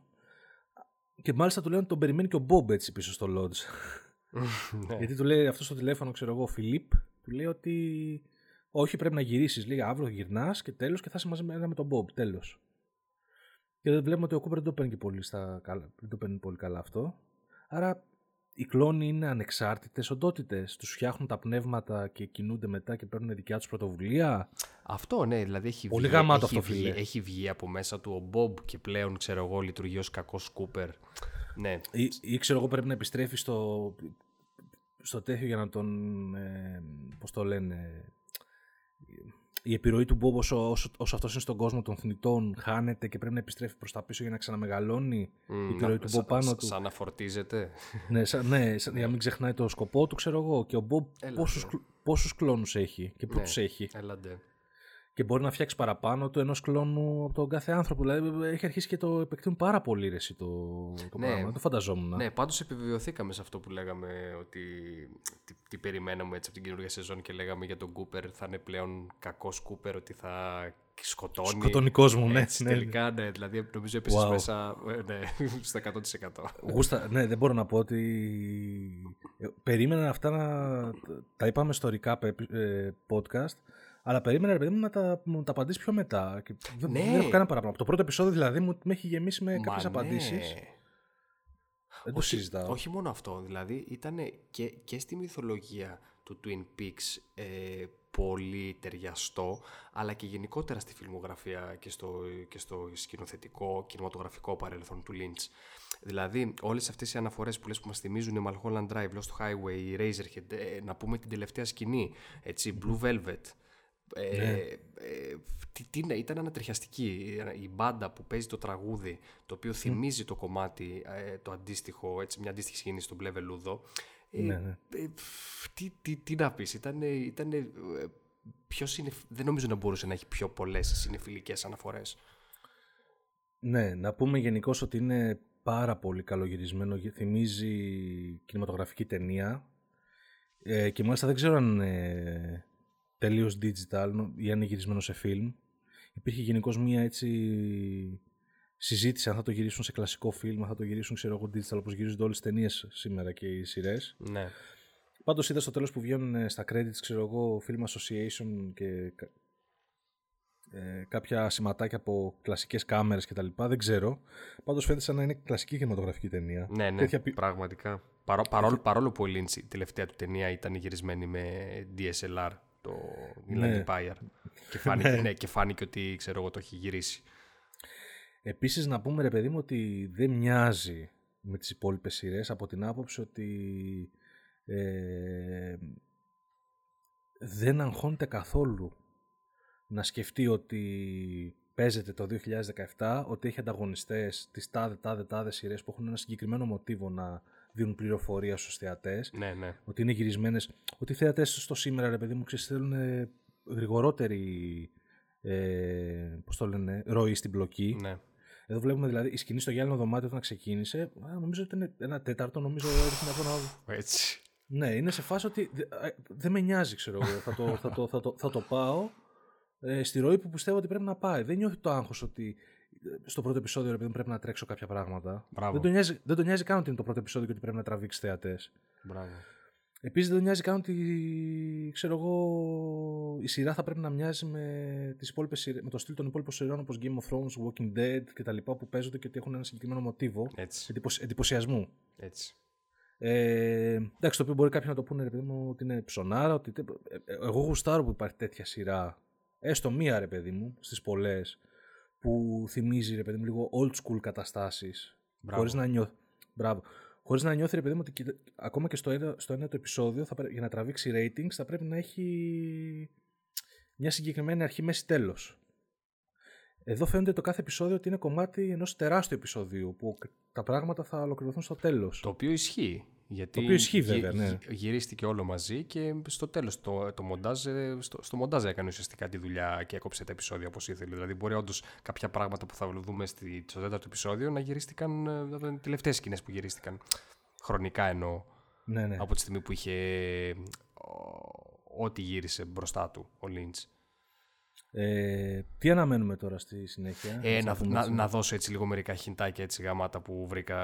Και μάλιστα του λένε ότι τον περιμένει και ο Μπομπ έτσι πίσω στο Lodge. ναι. Γιατί του λέει αυτό στο τηλέφωνο, ξέρω εγώ, ο Φιλίπ, του λέει ότι όχι πρέπει να γυρίσεις. Λέει αύριο γυρνάς και τέλος και θα είσαι μαζί με τον Μπομπ. Τέλος. Και δεν βλέπουμε ότι ο Κούπερ δεν το παίρνει πολύ, στα, δεν το παίρνει πολύ καλά αυτό. Άρα οι κλόνοι είναι ανεξάρτητες οντότητες. Τους φτιάχνουν τα πνεύματα και κινούνται μετά και παίρνουν δικιά τους πρωτοβουλία. Αυτό ναι, δηλαδή έχει Πολύ βγει, γαμάτο έχει, αυτό, βγει, έχει βγει από μέσα του ο Μπομπ και πλέον ξέρω εγώ λειτουργεί ως κακός Κούπερ. Ναι. Ή, ή, ξέρω εγώ πρέπει να επιστρέφει στο, στο τέτοιο για να τον. Ε, Πώς το λένε η επιρροή του Μπομπ όσο, όσο, όσο αυτός είναι στον κόσμο των θνητών χάνεται και πρέπει να επιστρέφει προς τα πίσω για να ξαναμεγαλώνει μμ, η επιρροή του Μπομπ πάνω του. Σαν να φορτίζεται. ναι, σαν, ναι σαν, για να μην ξεχνάει το σκοπό του, ξέρω εγώ. Και ο Μπομπ πόσους κλόνους έχει και πού ναι, τους έχει. Έλαντε και μπορεί να φτιάξει παραπάνω του ενός κλόνου από τον κάθε άνθρωπο. Δηλαδή έχει αρχίσει και το επεκτείνουν πάρα πολύ ρε, το, το ναι, πράγμα. Δεν το φανταζόμουν. Ναι, πάντως επιβεβαιωθήκαμε σε αυτό που λέγαμε ότι τι, τι περιμέναμε έτσι από την καινούργια σεζόν και λέγαμε για τον Κούπερ θα είναι πλέον κακός Κούπερ, ότι θα σκοτώνει. Σκοτώνει κόσμο, ναι. Έτσι, ναι, τελικά, ναι. Δηλαδή, νομίζω επίση wow. μέσα ε, ναι, στο 100%. Γούστα, ναι, δεν μπορώ να πω ότι. Ε, περίμενα αυτά να. Τα είπαμε στο recap ε, podcast αλλά περίμενα, ρε παιδί μου, να τα, μου τα απαντήσεις πιο μετά. Και δεν, ναι. δεν έχω κανένα παράπονο. Από το πρώτο επεισόδιο δηλαδή μου με έχει γεμίσει με κάποιες ναι. απαντήσεις. Δεν το όχι, συζητάω. Όχι μόνο αυτό. Δηλαδή ήταν και, και στη μυθολογία του Twin Peaks ε, πολύ ταιριαστό, αλλά και γενικότερα στη φιλμογραφία και στο, και στο σκηνοθετικό, κινηματογραφικό παρελθόν του Lynch. Δηλαδή, όλες αυτές οι αναφορές που λες που μας θυμίζουν η Mulholland Drive, Lost Highway, Razorhead, ε, να πούμε την τελευταία σκηνή, έτσι, Blue Velvet, ε, ναι. ε, τι, ήταν ανατριχιαστική η μπάντα που παίζει το τραγούδι το οποίο θυμίζει το κομμάτι ε, το αντίστοιχο, έτσι, μια αντίστοιχη σκηνή στον μπλε βελούδο ε, ναι, ναι. τι, τι, τι, να πεις ήταν, ήταν πιο δεν νομίζω να μπορούσε να έχει πιο πολλές συνεφιλικές αναφορές ναι, να πούμε γενικώς ότι είναι πάρα πολύ καλογυρισμένο θυμίζει κινηματογραφική ταινία και μάλιστα δεν ξέρω αν τελείως digital ή αν είναι γυρισμένο σε film. Υπήρχε γενικώ μία έτσι συζήτηση αν θα το γυρίσουν σε κλασικό φιλμ, αν θα το γυρίσουν ξέρω εγώ digital όπως γυρίζονται όλες τις ταινίες σήμερα και οι σειρές. Ναι. Πάντως είδα στο τέλος που βγαίνουν ε, στα credits, ξέρω εγώ, Film Association και ε, κάποια σηματάκια από κλασικές κάμερες κτλ. Δεν ξέρω. Πάντως φαίνεται σαν να είναι κλασική κινηματογραφική ταινία. Ναι, ναι, Τέτοια... πραγματικά. Παρό, παρόλο, παρόλο που ο Lynch η τελευταία του ταινία ήταν γυρισμένη με DSLR το Inland ναι. Empire. και, φάνηκε, ναι. ναι. και φάνηκε ότι ξέρω εγώ το έχει γυρίσει. Επίσης να πούμε ρε παιδί μου ότι δεν μοιάζει με τις υπόλοιπες σειρές από την άποψη ότι ε, δεν αγχώνεται καθόλου να σκεφτεί ότι παίζεται το 2017, ότι έχει ανταγωνιστές τις τάδε τάδε τάδε σειρές που έχουν ένα συγκεκριμένο μοτίβο να δίνουν πληροφορία στους θεατές. Ναι, ναι. Ότι είναι γυρισμένες. Ότι οι θεατές στο σήμερα, ρε παιδί μου, ξέρεις, θέλουν γρηγορότερη. Ε, πώς το λένε, ροή στην μπλοκή. Ναι. Εδώ βλέπουμε δηλαδή η σκηνή στο γυάλινο δωμάτιο όταν ξεκίνησε. Α, νομίζω ότι ήταν ένα τέταρτο, νομίζω ότι να Έτσι. Ναι, είναι σε φάση ότι δεν με νοιάζει, ξέρω εγώ. θα, το, θα, το, θα, το, θα το πάω ε, στη ροή που πιστεύω ότι πρέπει να πάει. Δεν νιώθει το άγχος ότι στο πρώτο επεισόδιο επειδή πρέπει να τρέξω κάποια πράγματα. Μπράβο. Δεν τον, νοιάζει, δεν τον νοιάζει καν ότι είναι το πρώτο επεισόδιο και ότι πρέπει να τραβήξει θεατές. Μπράβο. Επίσης δεν τον νοιάζει καν ότι ξέρω εγώ, η σειρά θα πρέπει να μοιάζει με, τις υπόλοιπες, σειρά- με το στυλ των υπόλοιπων σειρών όπως Game of Thrones, Walking Dead κτλ. που παίζονται και ότι έχουν ένα συγκεκριμένο μοτίβο Έτσι. εντυπωσι- εντυπωσιασμού. Έτσι. Ε, εντάξει, το οποίο μπορεί κάποιοι να το πούνε ρε παιδί μου ότι είναι ψωνάρα. Ότι, τε- ε, ε, εγώ γουστάρω που υπάρχει τέτοια σειρά. Έστω μία ρε παιδί μου στις πολλές που θυμίζει ρε παιδί μου λίγο old school καταστάσεις. Μπράβο. Χωρίς να νιώθει. Μπράβο. Χωρίς να νιώθει ρε παιδί μου ότι κοίτα- ακόμα και στο ένα, στο ένα το επεισόδιο θα, πρέ- για να τραβήξει ratings θα πρέπει να έχει μια συγκεκριμένη αρχή, μέση, τέλος. Εδώ φαίνεται το κάθε επεισόδιο ότι είναι κομμάτι ενός τεράστιου επεισοδίου που τα πράγματα θα ολοκληρωθούν στο τέλος. Το οποίο ισχύει. Γιατί Το οποίο ισχύει, γυ- βέβαια, ναι. γυ- Γυρίστηκε όλο μαζί και στο τέλος το, το μοντάζ, ε, στο, στο μοντάζ έκανε ουσιαστικά τη δουλειά και έκοψε τα επεισόδια όπως ήθελε. Δηλαδή, μπορεί όντως κάποια πράγματα που θα δούμε στη, στο τέταρτο επεισόδιο να γυρίστηκαν. ε, να ήταν οι τελευταίες σκηνές που γυρίστηκαν. Χρονικά εννοώ. Ναι, ναι. Από τη στιγμή που είχε ε, ο- ό,τι γύρισε μπροστά του ο Λίντς. Ε, τι αναμένουμε τώρα στη συνέχεια. Ε, ας να, πούμε να, έτσι. να δώσω έτσι λίγο μερικά χιντάκια έτσι γαμάτα που βρήκα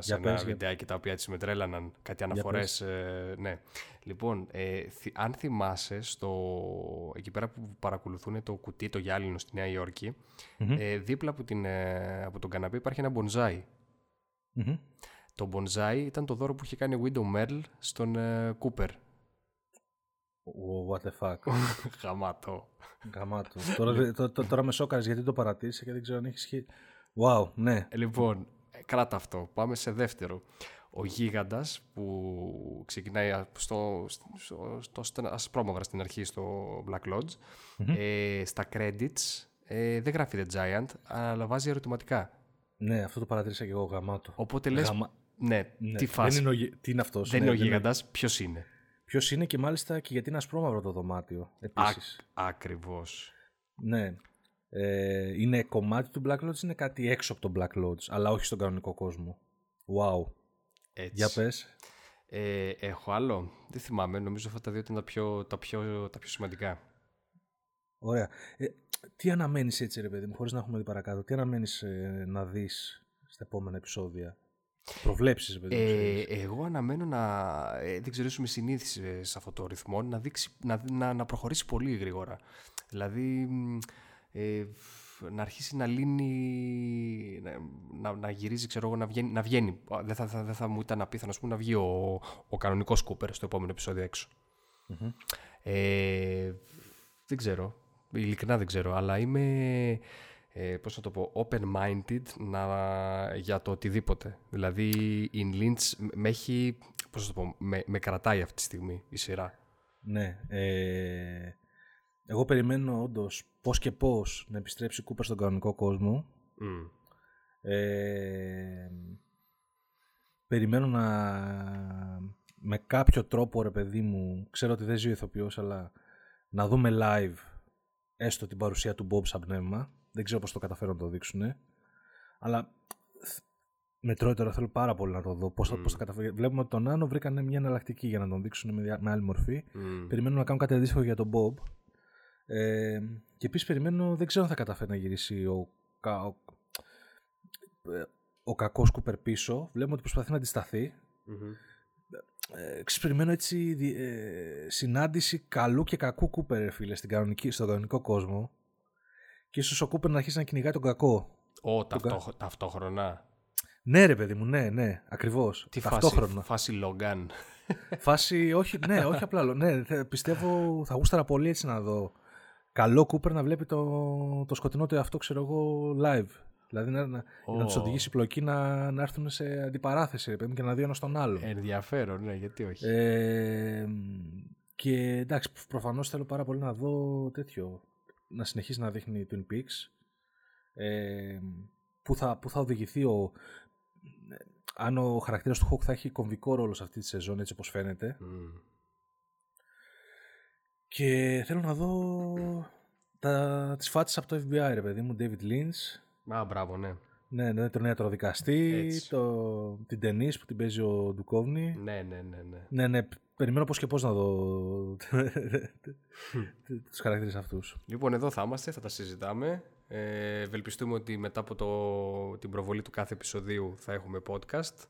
σε Για ένα πες, για- βιντεάκι τα οποία έτσι με τρέλαναν. Κάτι αναφορές. Ε, ναι. Λοιπόν, ε, θυ- αν θυμάσαι, στο, εκεί πέρα που παρακολουθούν το κουτί, το γυάλινο στη Νέα Υόρκη, Μμμ. ε, δίπλα από, την, ε, από τον καναπέ υπάρχει ένα μπονζάι. Μμμ. Το μπονζάι ήταν το δώρο που είχε κάνει ο Widow Merle στον ε, Κούπερ. What the fuck. Γαμάτο. Γαμάτο. τώρα, δε- τω- τω- τώρα με σόκαρες γιατί το παρατήρησα και δεν ξέρω αν έχεις σχέση. Wow, ναι. Ε, Λοιπόν, ε, κράτα αυτό. Πάμε σε δεύτερο. Ο γίγαντας που ξεκινάει α- στο, στο, στο, στο ασπρόμαυρα στην αρχή στο Black Lodge. Ε, στα credits ε, δεν γράφει The Giant, αλλά βάζει ερωτηματικά. Ναι, αυτό το παρατήρησα και εγώ γαμάτο. Οπότε λες, Γαμα- ναι, Ναι. τι φάση. Δεν είναι, ο, γι- τι είναι αυτός. Δεν είναι ο γίγαντας, ποιος είναι. Ποιος είναι και μάλιστα και γιατί είναι ασπρόμαυρο το δωμάτιο. Α, Επίσης. ακριβώς. Ναι. Ε, είναι κομμάτι του Black Lodge, είναι κάτι έξω από το Black Lodge, αλλά όχι στον κανονικό κόσμο. Wow. Έτσι. Για πες. Ε, έχω άλλο. Δεν θυμάμαι. Νομίζω αυτά τα δύο ήταν τα πιο, τα πιο, τα πιο σημαντικά. Ωραία. Ε, τι αναμένεις έτσι ρε παιδί μου, χωρίς να έχουμε δει παρακάτω, τι αναμένεις ε, να δεις στα επόμενα επεισόδια; Προβλέψεις ρε παιδί μου. Ε, ξέρεις. εγώ αναμένω να. Ε, δεν ξέρω, είμαι συνήθιση σε αυτό το ρυθμό να, δείξει, να, να, να προχωρήσει πολύ γρήγορα. Δηλαδή μ, ε, να αρχίσει να λύνει. Να, να, να γυρίζει, ξέρω εγώ, να βγαίνει. Να βγαίνει. Α, Δεν, θα, θα, δεν θα μου ήταν απίθανο ας πούμε, να βγει ο, ο κανονικός Κούπερ στο επόμενο επεισόδιο έξω. Μμμ. Ε, δεν ξέρω. Ειλικρινά δεν ξέρω. Αλλά είμαι. Ε, πώς να το πω, open-minded να, για το οτιδήποτε. Δηλαδή η Lynch με έχει, πώς να το πω, με, με κρατάει αυτή τη στιγμή η σειρά. Ναι. Ε, εγώ περιμένω όντως πώς και πώς να επιστρέψει η Κούπερ στον κανονικό κόσμο. Μμ. Ε, περιμένω να με κάποιο τρόπο ρε παιδί μου, ξέρω ότι δεν ζει ο ηθοποιός, αλλά να δούμε live έστω την παρουσία του Bob σαν πνεύμα. Δεν ξέρω πώς το καταφέρουν να το δείξουν. Αλλά θ- με τρώει τώρα, θέλω πάρα πολύ να το δω. Πώς, θα, πώς θα καταφέρουν. Βλέπουμε ότι τον Άνω βρήκαν μια εναλλακτική για να τον δείξουν με, δια- με άλλη μορφή. Μμ. Περιμένω να κάνουν κάτι αντίστοιχο για τον Bob. Ε, και επίσης περιμένω, δεν ξέρω αν θα καταφέρει να γυρίσει ο, κα- ο, ε, ο κακός Κούπερ πίσω. Βλέπουμε ότι προσπαθεί να αντισταθεί. Μμμ. Ε, ξέρεις, περιμένω έτσι δι- ε, συνάντηση καλού και κακού Κούπερ, ρε φίλε, στην κανονική, στον κανονικό κόσμο. Και ίσως ο Κούπερ να αρχίσει να κυνηγάει τον κακό. Ω, ταυτόχ- ταυτόχρονα. Ναι, ρε παιδί μου, ναι, ναι, ακριβώς. Τι Ταυτόχρονα. φάση, φάση Logan. Φάση, όχι, ναι, όχι απλά. λο- Ναι, θε- πιστεύω θα γούσταρα πολύ έτσι να δω. Καλό Κούπερ να βλέπει το, το σκοτεινό του εαυτό, ξέρω εγώ, live. Δηλαδή να, να, να τους Ω. οδηγήσει πλοκή να, να έρθουν σε αντιπαράθεση ρε παιδί μου, και να δει ένας τον άλλον. Ενδιαφέρον, ναι, γιατί όχι. Ε, και εντάξει, προφανώς θέλω πάρα πολύ να δω τέτοιο. Να συνεχίσει να δείχνει Twin Peaks. Ε, που, θα, που θα οδηγηθεί ο... Αν ο χαρακτήρας του Hawk θα έχει κομβικό ρόλο σε αυτή τη σεζόν έτσι όπως φαίνεται. Μμ. Και θέλω να δω τα, τις φάτσες από το FBI, ρε παιδί μου, David Lynch. Α, μπράβο, ναι. Ναι, ναι, τον ιατροδικαστή, Έτσι. το, την ταινίς που την παίζει ο Ντουκόβνη. Ναι, ναι, ναι, ναι. Ναι, ναι, περιμένω πώς και πώς να δω τους χαρακτήρες αυτούς. Λοιπόν, εδώ θα είμαστε, θα τα συζητάμε. Ε, ευελπιστούμε ότι μετά από το, την προβολή του κάθε επεισοδίου θα έχουμε podcast.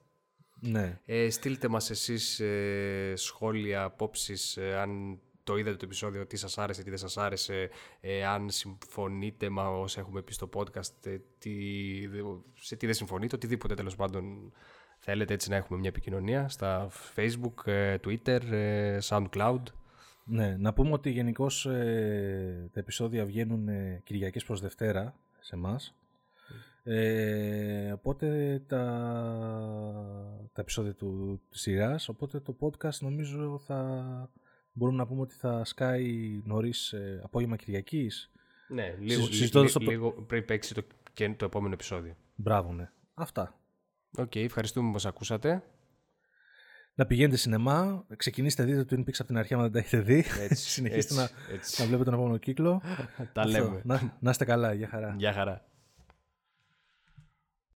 Ναι. Ε, στείλτε μας εσείς ε, σχόλια, απόψεις, ε, αν το είδατε το επεισόδιο, τι σας άρεσε, τι δεν σας άρεσε, ε, αν συμφωνείτε με όσα έχουμε πει στο podcast, ε, τι, σε τι δεν συμφωνείτε, οτιδήποτε τέλος πάντων θέλετε έτσι να έχουμε μια επικοινωνία στα Facebook, ε, Twitter, SoundCloud. Ναι, να πούμε ότι γενικώς τα επεισόδια βγαίνουν Κυριακές προς Δευτέρα σε εμάς. Ε, οπότε τα, τα επεισόδια του, της σειράς, οπότε το podcast νομίζω θα μπορούμε να πούμε ότι θα σκάει νωρίς ε, απόγευμα Κυριακής. Ναι, λίγο, λίγο, στο... λίγο πριν παίξει το, και το επόμενο επεισόδιο. Μπράβο, ναι. Αυτά. Ok, okay, ευχαριστούμε που μας ακούσατε. Να πηγαίνετε σινεμά, ξεκινήστε δείτε το Twin Peaks από την αρχή αν δεν τα έχετε δει. Έτσι, Συνεχίστε να, να βλέπετε τον επόμενο κύκλο. τα λέμε. Να, να είστε καλά, για χαρά. Γεια χαρά.